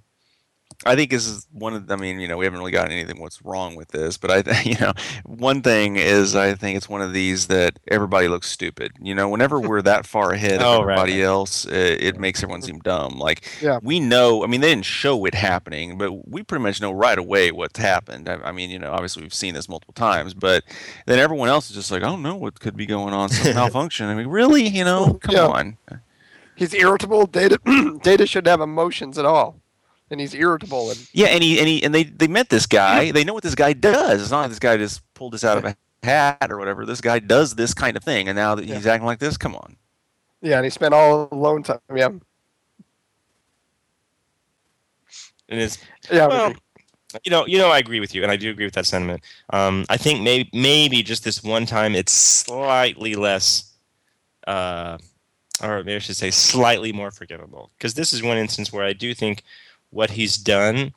I think this is one of. I mean, you know, we haven't really gotten anything what's wrong with this, but I, th- (laughs) you know, one thing is I think it's one of these that everybody looks stupid. You know, whenever we're that (laughs) far ahead of Oh, everybody right. else, it, it makes everyone seem dumb. Like, Yeah. we know. I mean, they didn't show it happening, but we pretty much know right away what's happened. I, I mean, you know, obviously we've seen this multiple times, but then everyone else is just like, I don't know what could be going on, some (laughs) malfunction. I mean, really, you know, come Yeah. on. he's irritable. Data (clears throat) Data shouldn't have emotions at all, and he's irritable. And Yeah, and he and he and they they met this guy. They know what this guy does. It's not like this guy just pulled this out of a hat or whatever. This guy does this kind of thing, and now that he's acting like this, come on. yeah, and he spent all alone time. Yeah, and it's yeah. well, you know, you know, I agree with you, and I do agree with that sentiment. Um, I think maybe maybe just this one time, it's slightly less, uh, or maybe I should say slightly more forgivable, because this is one instance where I do think what he's done,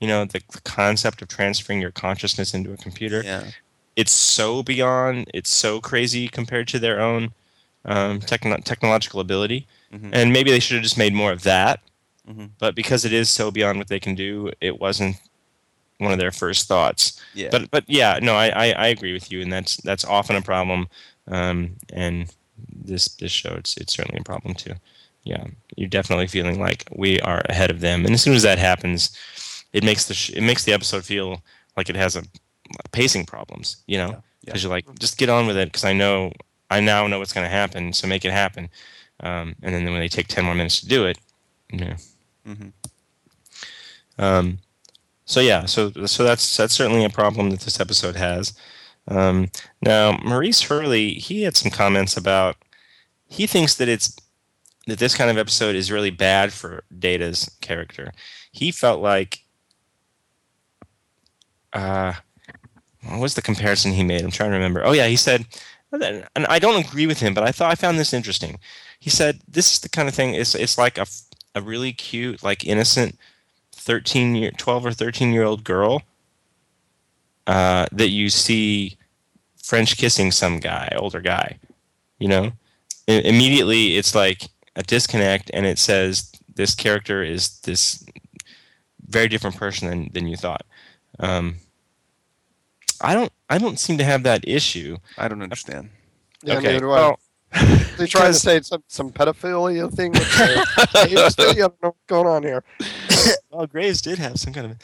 you know, the, the concept of transferring your consciousness into a computer, Yeah. it's so beyond, it's so crazy compared to their own um, techno- technological ability, Mhm. and maybe they should have just made more of that. Mhm. But because it is so beyond what they can do, it wasn't one of their first thoughts. Yeah. But but yeah, no, I, I, I agree with you, and that's that's often a problem. Um, and this this show, it's it's certainly a problem too. Yeah, you're definitely feeling like we are ahead of them, and as soon as that happens, it makes the sh- it makes the episode feel like it has a pacing problems. You know, Yeah. because you're like, just get on with it, because I know I now know what's going to happen, so make it happen. Um, and then when they take ten more minutes to do it, yeah. Mhm. Um, so yeah, so so that's that's certainly a problem that this episode has. Um, now Maurice Hurley, he had some comments about he thinks that it's that this kind of episode is really bad for Data's character. He felt like uh, what was the comparison he made? I'm trying to remember. Oh yeah, he said, and I don't agree with him, but I thought I found this interesting. He said this is the kind of thing. It's it's like a a really cute, like innocent 13 year 12 or 13 year old girl uh, that you see french kissing some guy older guy you know I- immediately it's like a disconnect and it says this character is this very different person than, than you thought um, i don't i don't seem to have that issue I don't understand. Yeah, okay neither do I. well (laughs) They try to say some some pedophilia thing. With the. I don't know what's going on here. (laughs) well graves did have some kind of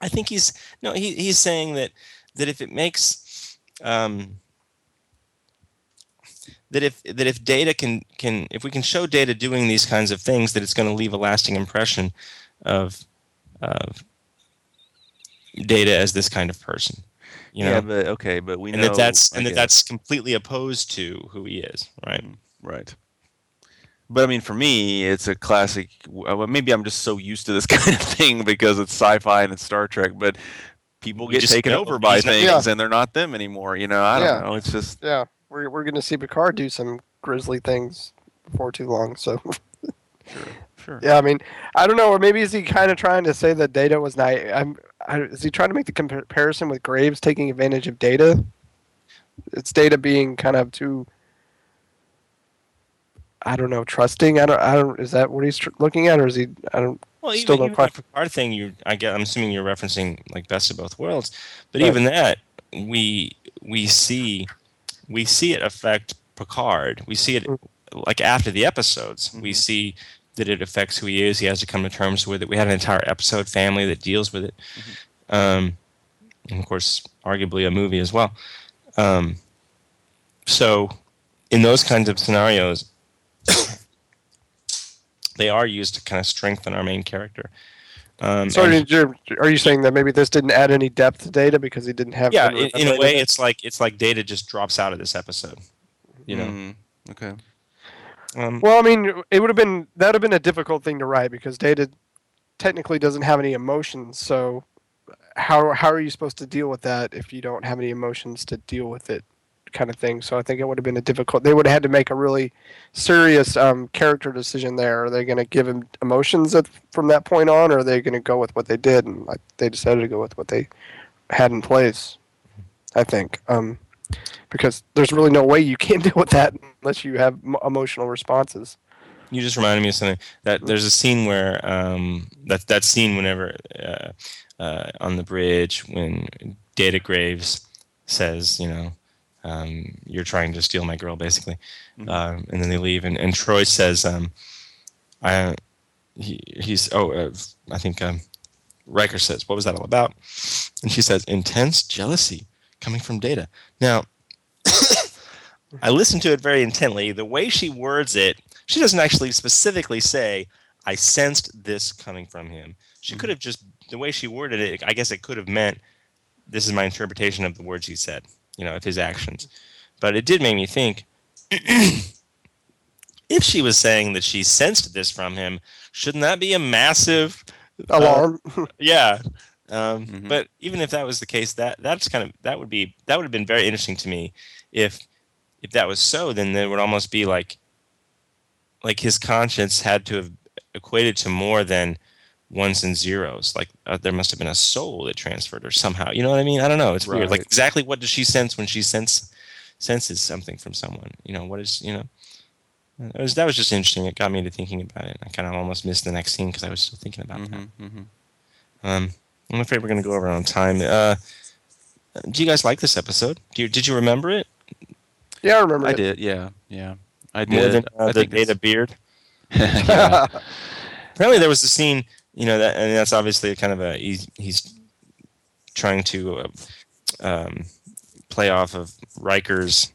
I think he's no he he's saying that that if it makes um, that if that if data can can if we can show data doing these kinds of things that it's going to leave a lasting impression of of data as this kind of person you know yeah, but okay, but we and know that that's I and that guess. that's completely opposed to who he is right mm, Right. But I mean, for me, it's a classic. Uh, well, maybe I'm just so used to this (laughs) kind of thing because it's sci-fi and it's Star Trek. But people We get taken over by he's not- things, Yeah. and they're not them anymore. You know, I don't Yeah. know. It's just Yeah, we're we're gonna see Picard do some grisly things before too long. So sure. yeah, I mean, I don't know, or maybe is he kind of trying to say that Data was not? I'm, I, is he trying to make the comparison with Graves taking advantage of Data? It's Data being kind of too. I don't know, trusting. I don't. I don't. Is that what he's tr- looking at, or is he? I don't. Well, Still even, don't even quite- Picard thing, you I get. I'm assuming you're referencing like best of both worlds, but Right. even that, we we see we see it affect Picard. We see it like after the episodes. We Mhm. see that it affects who he is. He has to come to terms with it. We have an entire episode family that deals with it, um, and of course, arguably a movie as well. Um, so, in those kinds of scenarios, (coughs) they are used to kind of strengthen our main character. Um, So and- are you saying that maybe this didn't add any depth to Data because he didn't have? yeah, in, in a way, it's like it's like Data just drops out of this episode. You know, Mm, okay. um, Well, I mean, it would have been that would have been a difficult thing to write because Data technically doesn't have any emotions. So how how are you supposed to deal with that if you don't have any emotions to deal with it, kind of thing? So I think it would have been a difficult. They would have had to make a really serious um, character decision there. Are they going to give him emotions at, from that point on, or are they going to go with what they did? And like, they decided to go with what they had in place. I think. Um, because there's really no way you can (laughs) deal with that unless you have m- emotional responses. you just reminded me of something. That there's a scene where um, that that scene whenever uh, uh, on the bridge when Data Graves says, you know, um, you're trying to steal my girl, basically, um, and then they leave, and, and Troi says, um, I, he, he's oh, uh, I think um, Riker says, what was that all about? And she says, intense jealousy coming from Data. Now. (coughs) I listened to it very intently. The way she words it, she doesn't actually specifically say, I sensed this coming from him. She could have just, the way she worded it, I guess it could have meant, this is my interpretation of the words he said, you know, of his actions. But it did make me think, (clears throat) if she was saying that she sensed this from him, shouldn't that be a massive uh, Alarm. (laughs) yeah. Um, Mhm. But even if that was the case, that that's kind of that would be that would have been very interesting to me. If if that was so, then there would almost be like like his conscience had to have equated to more than ones and zeros. Like uh, there must have been a soul that transferred or somehow. You know what I mean? I don't know. It's weird. Like exactly what does she sense when she sense senses something from someone? You know what is you know. That was, that was just interesting. It got me to thinking about it. I kind of almost missed the next scene because I was still thinking about that. Mm-hmm, mm-hmm. Um, I'm afraid we're going to go over on time. Uh, do you guys like this episode? Do you, did you remember it Yeah, I remember. I it. did. Yeah, yeah. I more did. than uh, I the think Data Beard? (laughs) (laughs) Apparently, there was a scene. You know that, and that's obviously a kind of a he's he's trying to uh, um, play off of Riker's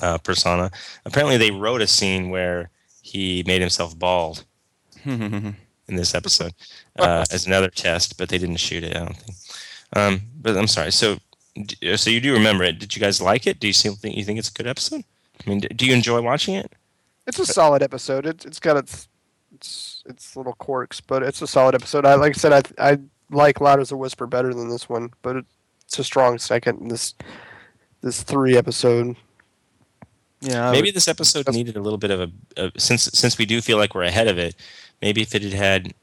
uh, persona. Apparently, they wrote a scene where he made himself bald (laughs) in this episode uh, as another test, but they didn't shoot it. I don't think. Um, but I'm sorry. So, so you do remember it? Did you guys like it? Do you still think you think it's a good episode? I mean, do you enjoy watching it? It's a solid episode. It, it's got its its its little quirks, but it's a solid episode. I like I said, I I like Loud as a Whisper better than this one, but it's a strong second. in This this three episode. yeah. Maybe would- this episode needed a little bit of a, a since since we do feel like we're ahead of it. Maybe if it had had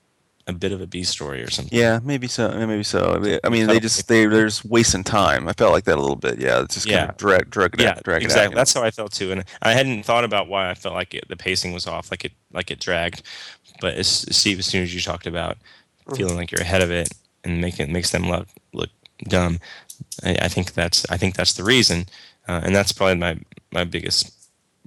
a bit of a B story or something. Yeah, maybe so. Maybe so. I mean, they just they they're just wasting time. I felt like that a little bit. Yeah, it's just kind of drag drag it Yeah, out, drag exactly. it out. That's how I felt too, and I hadn't thought about why I felt like it, the pacing was off, like it like it dragged. But as, Steve, as soon as you talked about Mm-hmm. feeling like you're ahead of it and make it makes them look look dumb, I, I think that's I think that's the reason, uh, and that's probably my my biggest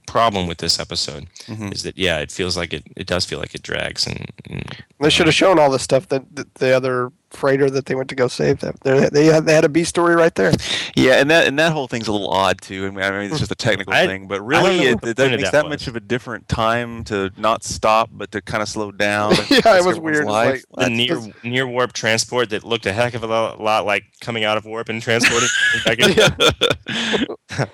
problem with this episode Mhm. is that yeah, it feels like it it does feel like it drags and, and They should have shown all the stuff that, that the other freighter that they went to go save them. They they had, they had a B story right there. Yeah, and that and that whole thing's a little odd too. I mean, I mean it's just a technical I- thing, but really, it, what the it, point of makes that that much of a different time to not stop, but to kind of slow down. (laughs) Yeah, it was weird. Life. like- the That's- near near warp transport that looked a heck of a lo- lot like coming out of warp and transporting (laughs) (laughs) back in.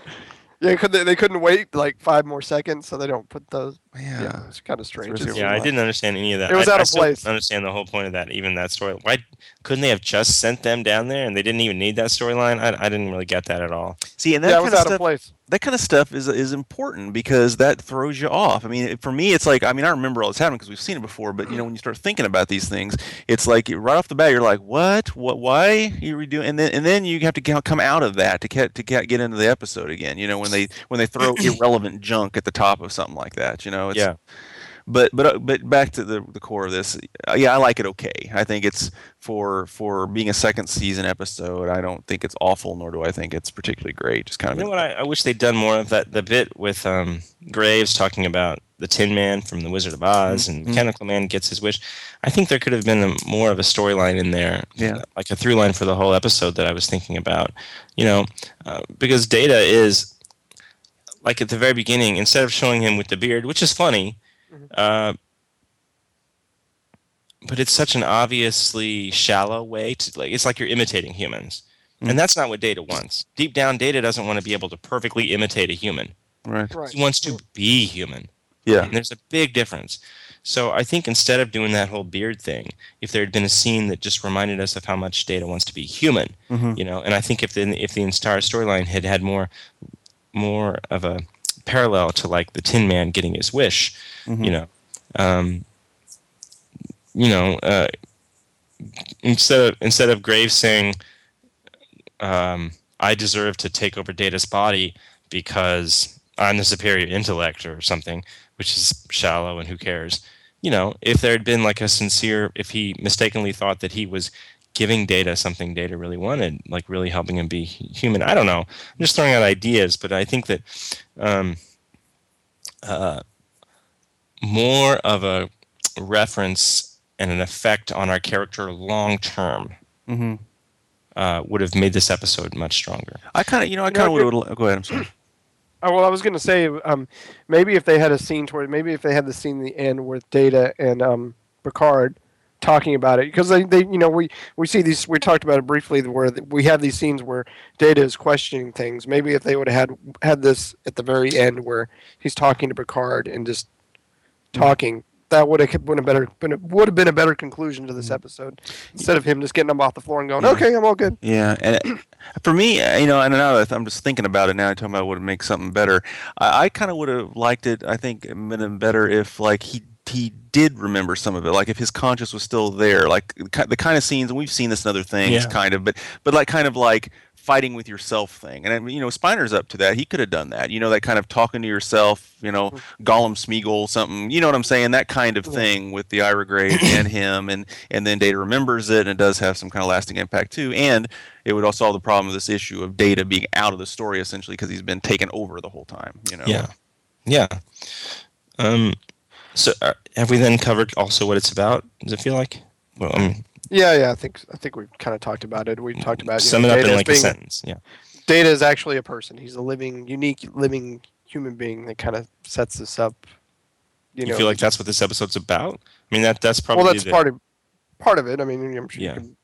Yeah, could they, they couldn't wait like five more seconds so they don't put those. Yeah, yeah. it's kind of strange. risk It's- Yeah, I didn't understand any of that. It was I, out I of still place. understand the whole point of that, even that story. Why couldn't they have just sent them down there and they didn't even need that storyline? I, I didn't really get that at all. See, and that yeah, kind was of out of stuff, place. that kind of stuff is is important because that throws you off. I mean, for me, it's like I mean, I remember all this happening because we've seen it before. But you know, when you start thinking about these things, it's like right off the bat, you're like, "What? What? Why are we doing?" And then and then you have to come out of that to get to get, get into the episode again. You know, when they when they throw (laughs) irrelevant junk at the top of something like that. You know, it's, Yeah. But but uh, but back to the the core of this, uh, yeah, I like it. Okay, I think it's for for being a second season episode. I don't think it's awful, nor do I think it's particularly great. Just kind of You know what? I, I wish they'd done more of that. The bit with um, Graves talking about the Tin Man from The Wizard of Oz and Mhm. Mechanical Man gets his wish. I think there could have been a, more of a storyline in there, Yeah. like a through line for the whole episode that I was thinking about. You know, uh, because Data is like at the very beginning, instead of showing him with the beard, which is funny, uh, but it's such an obviously shallow way to like. It's like you're imitating humans. Mm. And that's not what Data wants. Deep down, Data doesn't want to be able to perfectly imitate a human. right. Right. He wants to be human. Yeah. And there's a big difference. So I think instead of doing that whole beard thing, if there had been a scene that just reminded us of how much Data wants to be human, Mhm. you know, and I think if the if the entire storyline had had more more of a parallel to like the Tin Man getting his wish, Mhm. you know, um, you know, uh, instead of instead of Graves saying, um, "I deserve to take over Data's body because I'm the superior intellect" or something, which is shallow and who cares, you know, if there had been like a sincere, if he mistakenly thought that he was giving Data something Data really wanted, like really helping him be human. I don't know. I'm just throwing out ideas, but I think that. Um, uh, more of a reference and an effect on our character long term hmm uh, would have made this episode much stronger. I kind of, you know, I kind of would. have Go ahead. I'm sorry. Oh, well, I was going to say, um, maybe if they had a scene toward, maybe if they had the scene in the end with Data and um, Picard talking about it, because they, they, you know, we we see these. We talked about it briefly, where we have these scenes where Data is questioning things. Maybe if they would have had had this at the very end, where he's talking to Picard and just talking, that would have been a better, been a, would have been a better conclusion to this episode, instead of him just getting up off the floor and going, Yeah. "Okay, I'm all good." Yeah, and (clears throat) for me, uh, you know, and now I'm just thinking about it now, i'm talking about what would make something better. I, I kind of would have liked it. I think it would have been better if, like, he he did remember some of it, like if his conscience was still there, like the kind of scenes, and we've seen this in other things, Yeah. kind of, but but like kind of like fighting with yourself thing. And I mean, you know, Spiner's up to that. He could have done that. You know, that kind of talking to yourself. You know, Gollum Smeagol, something. You know what I'm saying? That kind of thing with the Ira Grave (coughs) and him, and and then Data remembers it, and it does have some kind of lasting impact too. And it would also solve the problem of this issue of Data being out of the story essentially because he's been taken over the whole time. You know. Yeah, yeah. Um, so uh, have we then covered also what it's about? Does it feel like? Well, um, Yeah, yeah. I think I think we've kind of talked about it. We talked about sum know, it up in as like a sentence. Yeah. Data is actually a person. He's a living, unique, living human being that kind of sets this up. You, You, know, feel like that's what this episode's about? I mean, that that's probably well, that's the- part of part of it. I mean, I'm sure Yeah. you can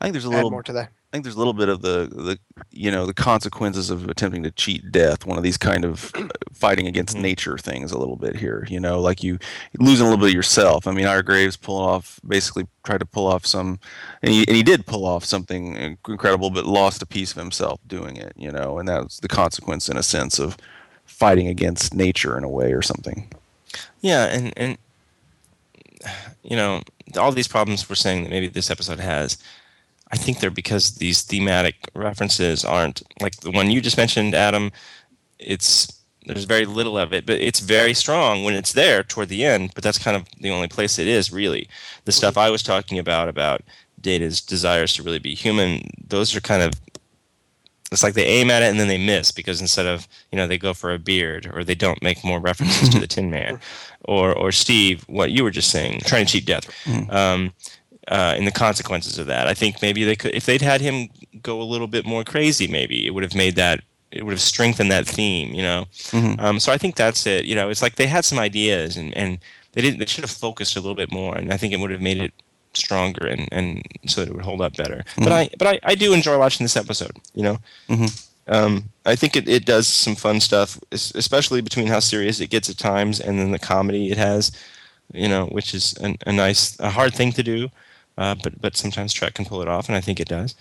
I think there's a little more to that. I think there's a little bit of the the you know the consequences of attempting to cheat death. One of these kind of uh, fighting against Mhm. nature things a little bit here. You know, like you losing a little bit of yourself. I mean, our Graves pulling off basically tried to pull off some, and he, and he did pull off something incredible, but lost a piece of himself doing it. You know, and that was the consequence in a sense of fighting against nature in a way or something. Yeah, and and you know all these problems we're saying that maybe this episode has. I think they're because these thematic references aren't like the one you just mentioned, Adam. It's there's very little of it, but it's very strong when it's there toward the end. But that's kind of the only place it is really. The stuff I was talking about about Data's desires to really be human, those are kind of it's like they aim at it and then they miss because instead of you know they go for a beard or they don't make more references to the (laughs) Tin Man, or or Steve, what you were just saying, trying to cheat death, um, uh, and the consequences of that. I think maybe they could if they'd had him go a little bit more crazy, maybe it would have made that it would have strengthened that theme, you know. Mhm. Um, so I think that's it. You know, it's like they had some ideas and and they didn't they should have focused a little bit more, and I think it would have made it stronger and and so that it would hold up better. But I but I, I do enjoy watching this episode. You know. Mhm. Um, I think it, it does some fun stuff, especially between how serious it gets at times and then the comedy it has, you know, which is an, a nice, a hard thing to do, uh, but but sometimes Trek can pull it off, and I think it does.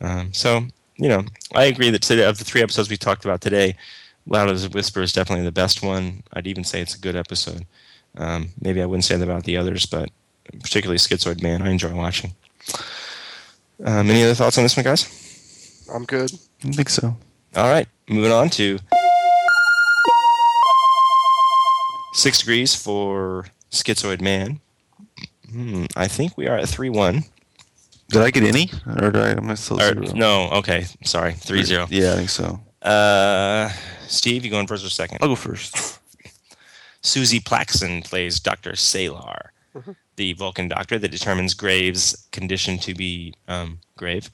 Um, so you know, I agree that today of the three episodes we talked about today, Loud as a Whisper is definitely the best one. I'd even say it's a good episode. Um, maybe I wouldn't say that about the others, but particularly Schizoid Man, I enjoy watching. Um, any other thoughts on this one, guys? I'm good. I think so. All right, moving on to six degrees for Schizoid Man. Hmm, I think we are at three one. Did I get any, or did I? Am I still Or, zero? no, okay, sorry, three zero. Yeah, I think so. Uh, Steve, you going first or second? I'll go first. (laughs) Suzie Plakson plays Dr. Selar, the Vulcan doctor that determines Graves' condition to be um, grave.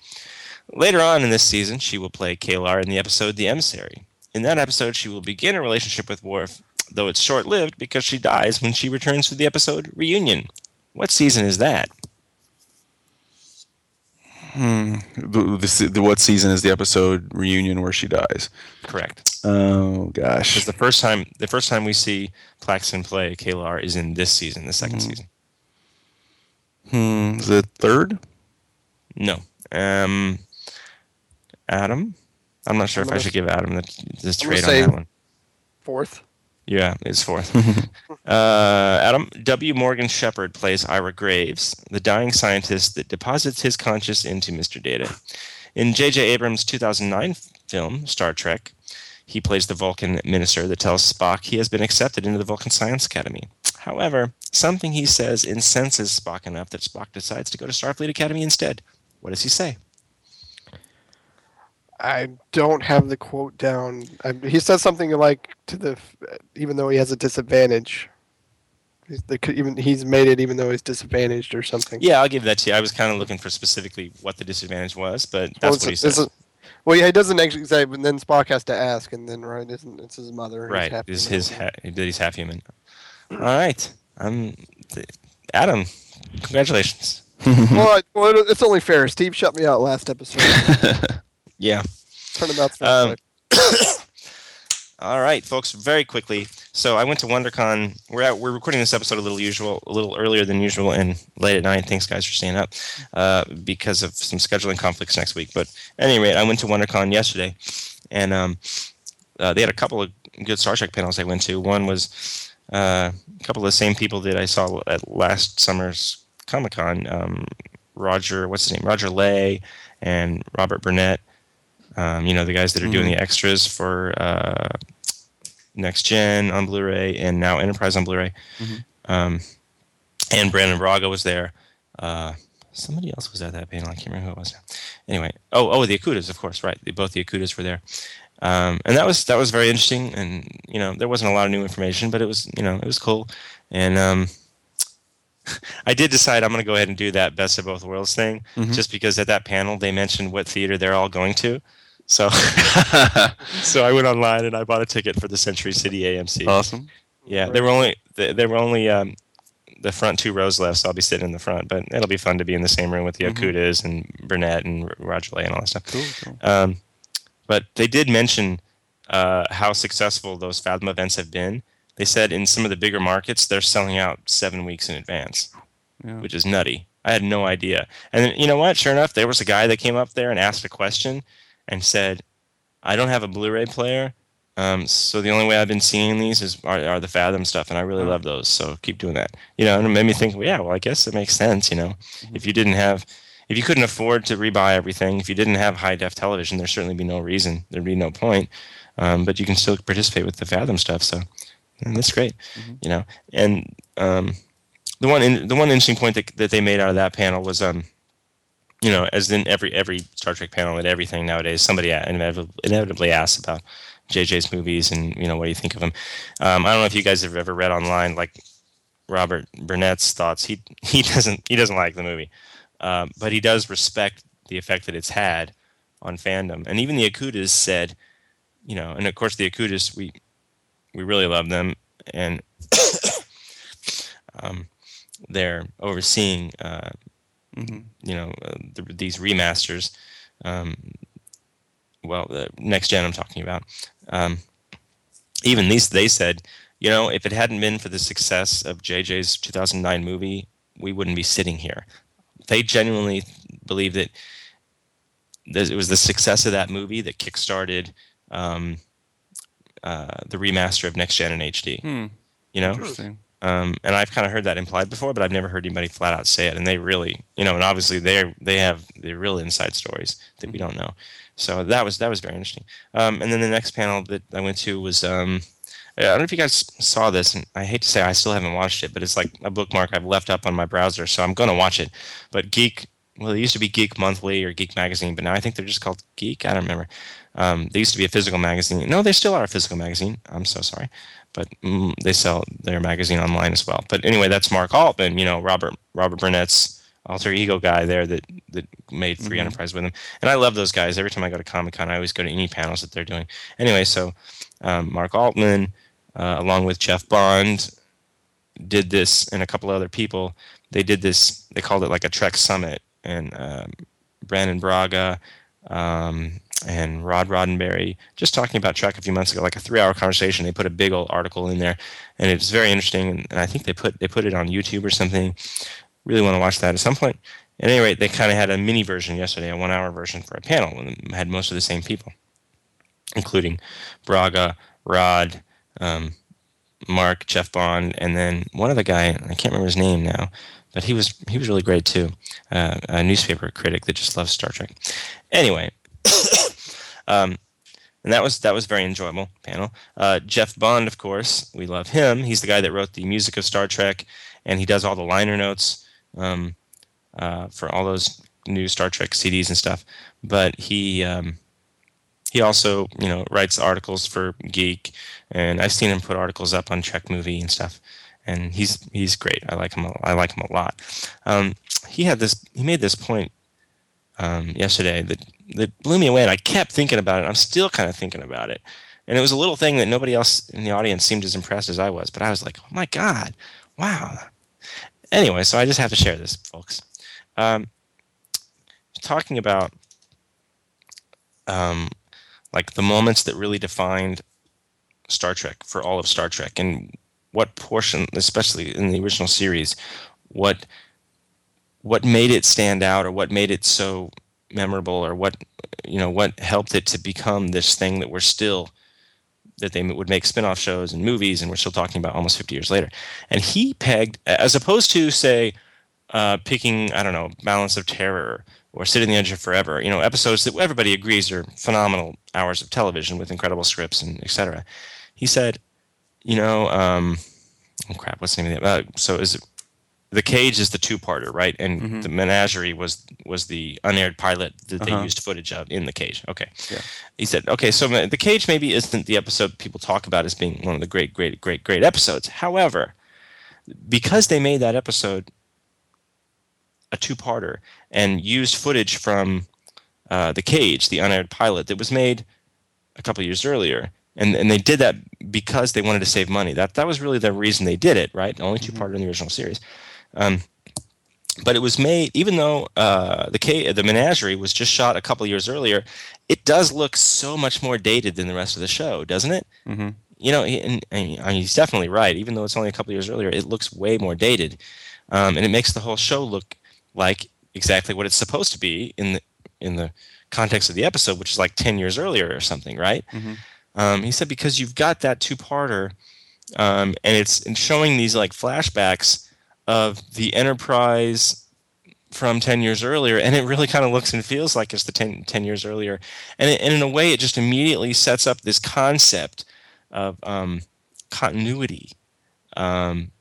Later on in this season, she will play K'Ehleyr in the episode The Emissary. In that episode, she will begin a relationship with Worf, though it's short lived because she dies when she returns for the episode Reunion. What season is that? The, the, the what season is the episode reunion where she dies? Correct. Oh gosh. Because the first time the first time we see Plakson play K'Ehleyr is in this season, the 2nd season. Hmm. Is it third? No. Um, Adam? I'm not sure I'm if I gonna- should give Adam the, the trade on say- that one. Fourth. Yeah, it's fourth. (laughs) uh, Adam W. Morgan Sheppard plays Ira Graves, the dying scientist that deposits his conscience into Mr. Data. In J.J. Abrams' 2009 film Star Trek, he plays the Vulcan minister that tells Spock he has been accepted into the Vulcan Science Academy. However, something he says incenses Spock enough that Spock decides to go to Starfleet Academy instead. What does he say? I don't have the quote down. I, he says something like to the, even though he has a disadvantage. He's the, even he's made it even though he's disadvantaged or something. Yeah, I'll give that to you. I was kind of looking for specifically what the disadvantage was, but that's it's- what he said. a- well, yeah, he doesn't actually say, but then Spock has to ask, and then right, isn't it's his mother? Right, happy is his ha- that he's half human. All right, I'm Adam. Congratulations. (laughs) well, I, well, it's only fair. Steve shut me out last episode. (laughs) Yeah. Turn out. Um, (coughs) All right, folks. Very quickly. So I went to WonderCon. We're at, we're recording this episode a little usual, a little earlier than usual, and late at night. Thanks, guys, for staying up uh, because of some scheduling conflicts next week. But anyway, I went to WonderCon yesterday, and um, uh, they had a couple of good Star Trek panels I went to. One was uh, a couple of the same people that I saw at last summer's Comic Con. Um, Roger, what's his name? Roger Lay and Robert Burnett. Um, you know, the guys that are doing Mhm. the extras for uh, Next Gen on Blu-ray and now Enterprise on Blu-ray. Mhm. Um, and Brannon Braga was there. Uh, somebody else was at that panel. I can't remember who it was. Anyway, oh, oh, the Okudas, of course, right? Both the Okudas were there, um, and that was that was very interesting. And you know, there wasn't a lot of new information, but it was you know it was cool. And um, (laughs) I did decide I'm going to go ahead and do that best of both worlds thing, Mhm. just because at that panel they mentioned what theater they're all going to. So, (laughs) so I went online and I bought a ticket for the Century City AMC. awesome. Yeah, there were only there were only um, the front two rows left, so I'll be sitting in the front. But it'll be fun to be in the same room with the Mhm. Okudas and Burnett and Roger Lay and all that stuff. Cool. cool. Um, but they did mention uh, how successful those Fathom events have been. They said in some of the bigger markets, they're selling out seven weeks in advance, Yeah. which is nutty. I had no idea. And then, you know what? Sure enough, there was a guy that came up there and asked a question and said, I don't have a Blu ray player. Um, so the only way I've been seeing these is are, are the Fathom stuff, and I really love those. So keep doing that. You know, and it made me think, well, yeah, well, I guess it makes sense. You know, if you didn't have, if you couldn't afford to rebuy everything, if you didn't have high def television, there'd certainly be no reason. There'd be no point. Um, but you can still participate with the Fathom stuff. So and that's great. You know, and um, the one in, the one interesting point that that they made out of that panel was um, you know, as in every every Star Trek panel and everything nowadays, somebody inevitably, asks about JJ's movies and you know what do you think of them. Um, I don't know if you guys have ever read online like Robert Burnett's thoughts. He he doesn't he doesn't like the movie, um, but he does respect the effect that it's had on fandom. And even the Okudas said, you know, and of course the Okudas we we really love them and (coughs) um, they're overseeing uh, Mhm. you know uh, the, these remasters um, well the next gen i'm talking about um, even these they said you know if it hadn't been for the success of jj's 2009 movie we wouldn't be sitting here they genuinely believe that it was the success of that movie that kickstarted um, uh, the remaster of next gen in hd Hmm. you know. Um, and I've kind of heard that implied before, but I've never heard anybody flat out say it. And they really, you know, and obviously they they have the real inside stories that we don't know. So that was that was very interesting. Um, and then the next panel that I went to was um, I don't know if you guys saw this, and I hate to say I still haven't watched it, but it's like a bookmark I've left up on my browser, so I'm going to watch it. But Geek, well, it used to be Geek Monthly or Geek Magazine, but now I think they're just called Geek. I don't remember. Um, they used to be a physical magazine. No, they still are a physical magazine. I'm so sorry, but mm, they sell their magazine online as well. But anyway, that's Mark Altman. You know, Robert Robert Burnett's alter ego guy there that that made Free Mhm. Enterprise with him. And I love those guys. Every time I go to Comic Con, I always go to any panels that they're doing. Anyway, so um, Mark Altman, uh, along with Jeff Bond, did this, and a couple other people. They did this. They called it like a Trek Summit, and um, Brannon Braga. Um, and Rod Roddenberry just talking about Trek a few months ago, like a three-hour conversation. They put a big old article in there, and it's very interesting. And, and I think they put they put it on YouTube or something. Really want to watch that at some point. At any rate, they kind of had a mini version yesterday, a one-hour version for a panel, and had most of the same people, including Braga, Rod, um, Mark, Jeff Bond, and then one other guy. I can't remember his name now, but he was he was really great too. Uh, a newspaper critic that just loves Star Trek. Anyway, (coughs) um, and that was that was very enjoyable panel. Uh, Jeff Bond, of course, we love him. He's the guy that wrote the music of Star Trek, and he does all the liner notes um, uh, for all those new Star Trek CDs and stuff. But he um, he also you know writes articles for Geek, and I've seen him put articles up on Trek Movie and stuff. And he's he's great. I like him. A, I like him a lot. Um, he had this. He made this point um, yesterday that that blew me away, and I kept thinking about it. I'm still kind of thinking about it, and it was a little thing that nobody else in the audience seemed as impressed as I was. But I was like, oh my god, wow. Anyway, so I just have to share this, folks. Um, talking about um, like the moments that really defined Star Trek for all of Star Trek, and what portion, especially in the original series, what what made it stand out, or what made it so memorable, or what you know what helped it to become this thing that we're still that they would make spin-off shows and movies, and we're still talking about almost 50 years later. And he pegged, as opposed to say, uh, picking I don't know, Balance of Terror or City on the Edge of Forever, you know, episodes that everybody agrees are phenomenal hours of television with incredible scripts and etc. He said, you know, um, oh crap, what's the name of the uh, so is it the cage is the two-parter, right? And Mhm. the menagerie was was the unaired pilot that they Uh-huh. used footage of in the cage. Okay. Yeah. He said, okay, so the cage maybe isn't the episode people talk about as being one of the great, great, great, great episodes. However, because they made that episode a two-parter and used footage from uh, the cage, the unaired pilot that was made a couple years earlier, and and they did that because they wanted to save money. That that was really the reason they did it, right? Only two-parter in the original series. Um, but it was made even though uh, the K, the menagerie was just shot a couple years earlier. It does look so much more dated than the rest of the show, doesn't it? Mm-hmm. You know, and, and he's definitely right. Even though it's only a couple years earlier, it looks way more dated, um, and it makes the whole show look like exactly what it's supposed to be in the in the context of the episode, which is like ten years earlier or something, right? Mhm. Um, he said because you've got that two-parter, um, and it's and showing these like flashbacks of the Enterprise from 10 years earlier and it really kind of looks and feels like it's the 10, 10 years earlier. And, it, and in a way it just immediately sets up this concept of um, continuity um,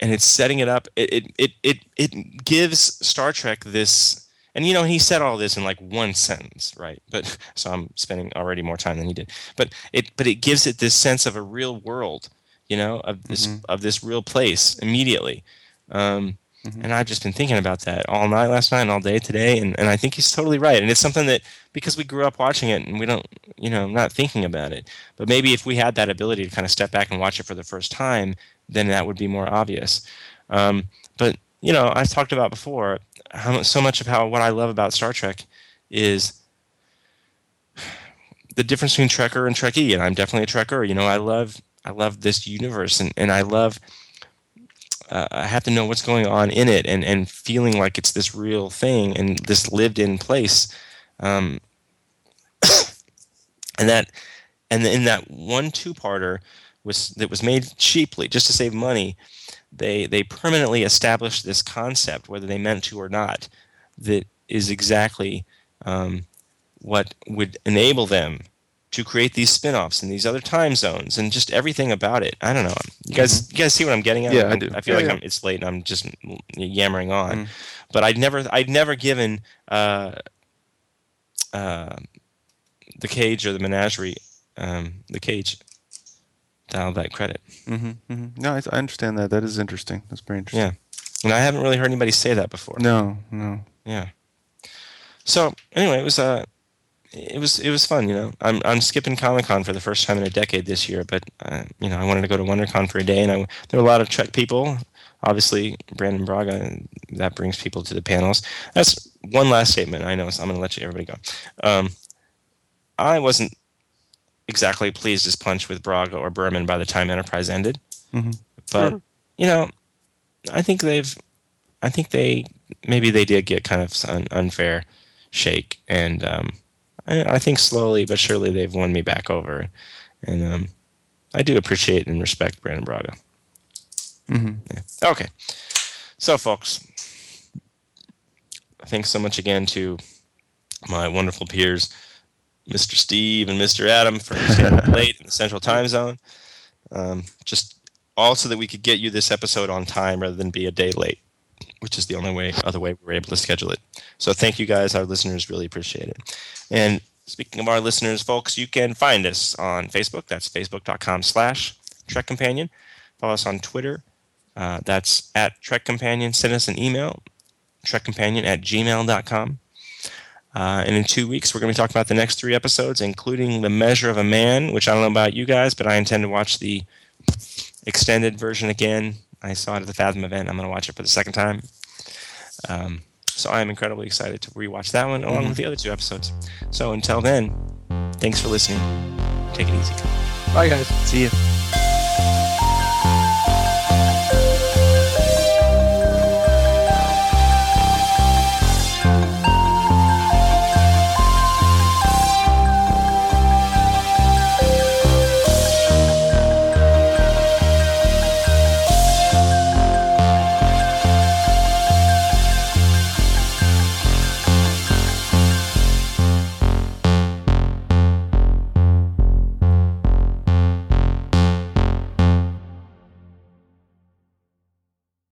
and it's setting it up. It, it, it, it, it gives star trek this and you know he said all this in like one sentence right? But (laughs) so i'm spending already more time than he did. But it but it gives it this sense of a real world you know of this Mhm. of this real place immediately. Um, Mhm. and i've just been thinking about that all night last night and all day today and, and i think he's totally right. And it's something that because we grew up watching it and we don't you know not thinking about it but maybe if we had that ability to kind of step back and watch it for the first time then that would be more obvious. Um, but you know i've talked about before how so much of how what i love about star trek is the difference between trekker and trekkie and i'm definitely a trekker. You know i love i love this universe and, and i love uh, i have to know what's going on in it and, and feeling like it's this real thing and this lived in place. Um, (coughs) and that and in that one two parter was that was made cheaply just to save money they they permanently established this concept whether they meant to or not that is exactly um, what would enable them to create these spin-offs in these other time zones and just everything about it i don't know you guys you guys see what i'm getting at Yeah, I I'm- do. i feel Yeah, like yeah. I'm, it's late and i'm just yammering on Mhm. but i'd never i'd never given uh, uh, the cage or the menagerie um, the cage all that credit Mm-hmm. Mm-hmm. No, I, I understand that. That is interesting. That's very interesting. yeah and i haven't really heard anybody say that before No, no. Yeah. So anyway, it was uh, it was it was fun. You know, I'm I'm skipping Comic Con for the first time in a decade this year, but uh, you know, I wanted to go to WonderCon for a day, and I, there were a lot of Trek people. Obviously, Brannon Braga, and that brings people to the panels. That's one last statement. I know, so I'm going to let you everybody go. Um, I wasn't exactly pleased as punch with Braga or Berman by the time Enterprise ended, Mhm. but Sure. you know, I think they've, I think they maybe they did get kind of an unfair shake, and um, I, I think slowly but surely they've won me back over, and um, I do appreciate and respect Brannon Braga. Mm-hmm. Yeah. Okay, so folks, thanks so much again to my wonderful peers, Mr. Steve and Mr. Adam, for (laughs) staying late in the Central Time Zone. Um, just also that we could get you this episode on time rather than be a day late, which is the only way other way we were able to schedule it. So thank you guys, our listeners, really appreciate it. And speaking of our listeners, folks, you can find us on Facebook. That's facebook.com slash Trek Companion. Follow us on Twitter. Uh, that's at Trek Companion. Send us an email, trekcompanion at gmail.com. Uh, and in two weeks, we're going to be talking about the next three episodes, including The Measure of a Man, which I don't know about you guys, but I intend to watch the extended version again. I saw it at the Fathom event. I'm going to watch it for the second time. Um, so I am incredibly excited to rewatch that one along with the other two episodes. So until then, thanks for listening. Take it easy. Bye, guys. See you.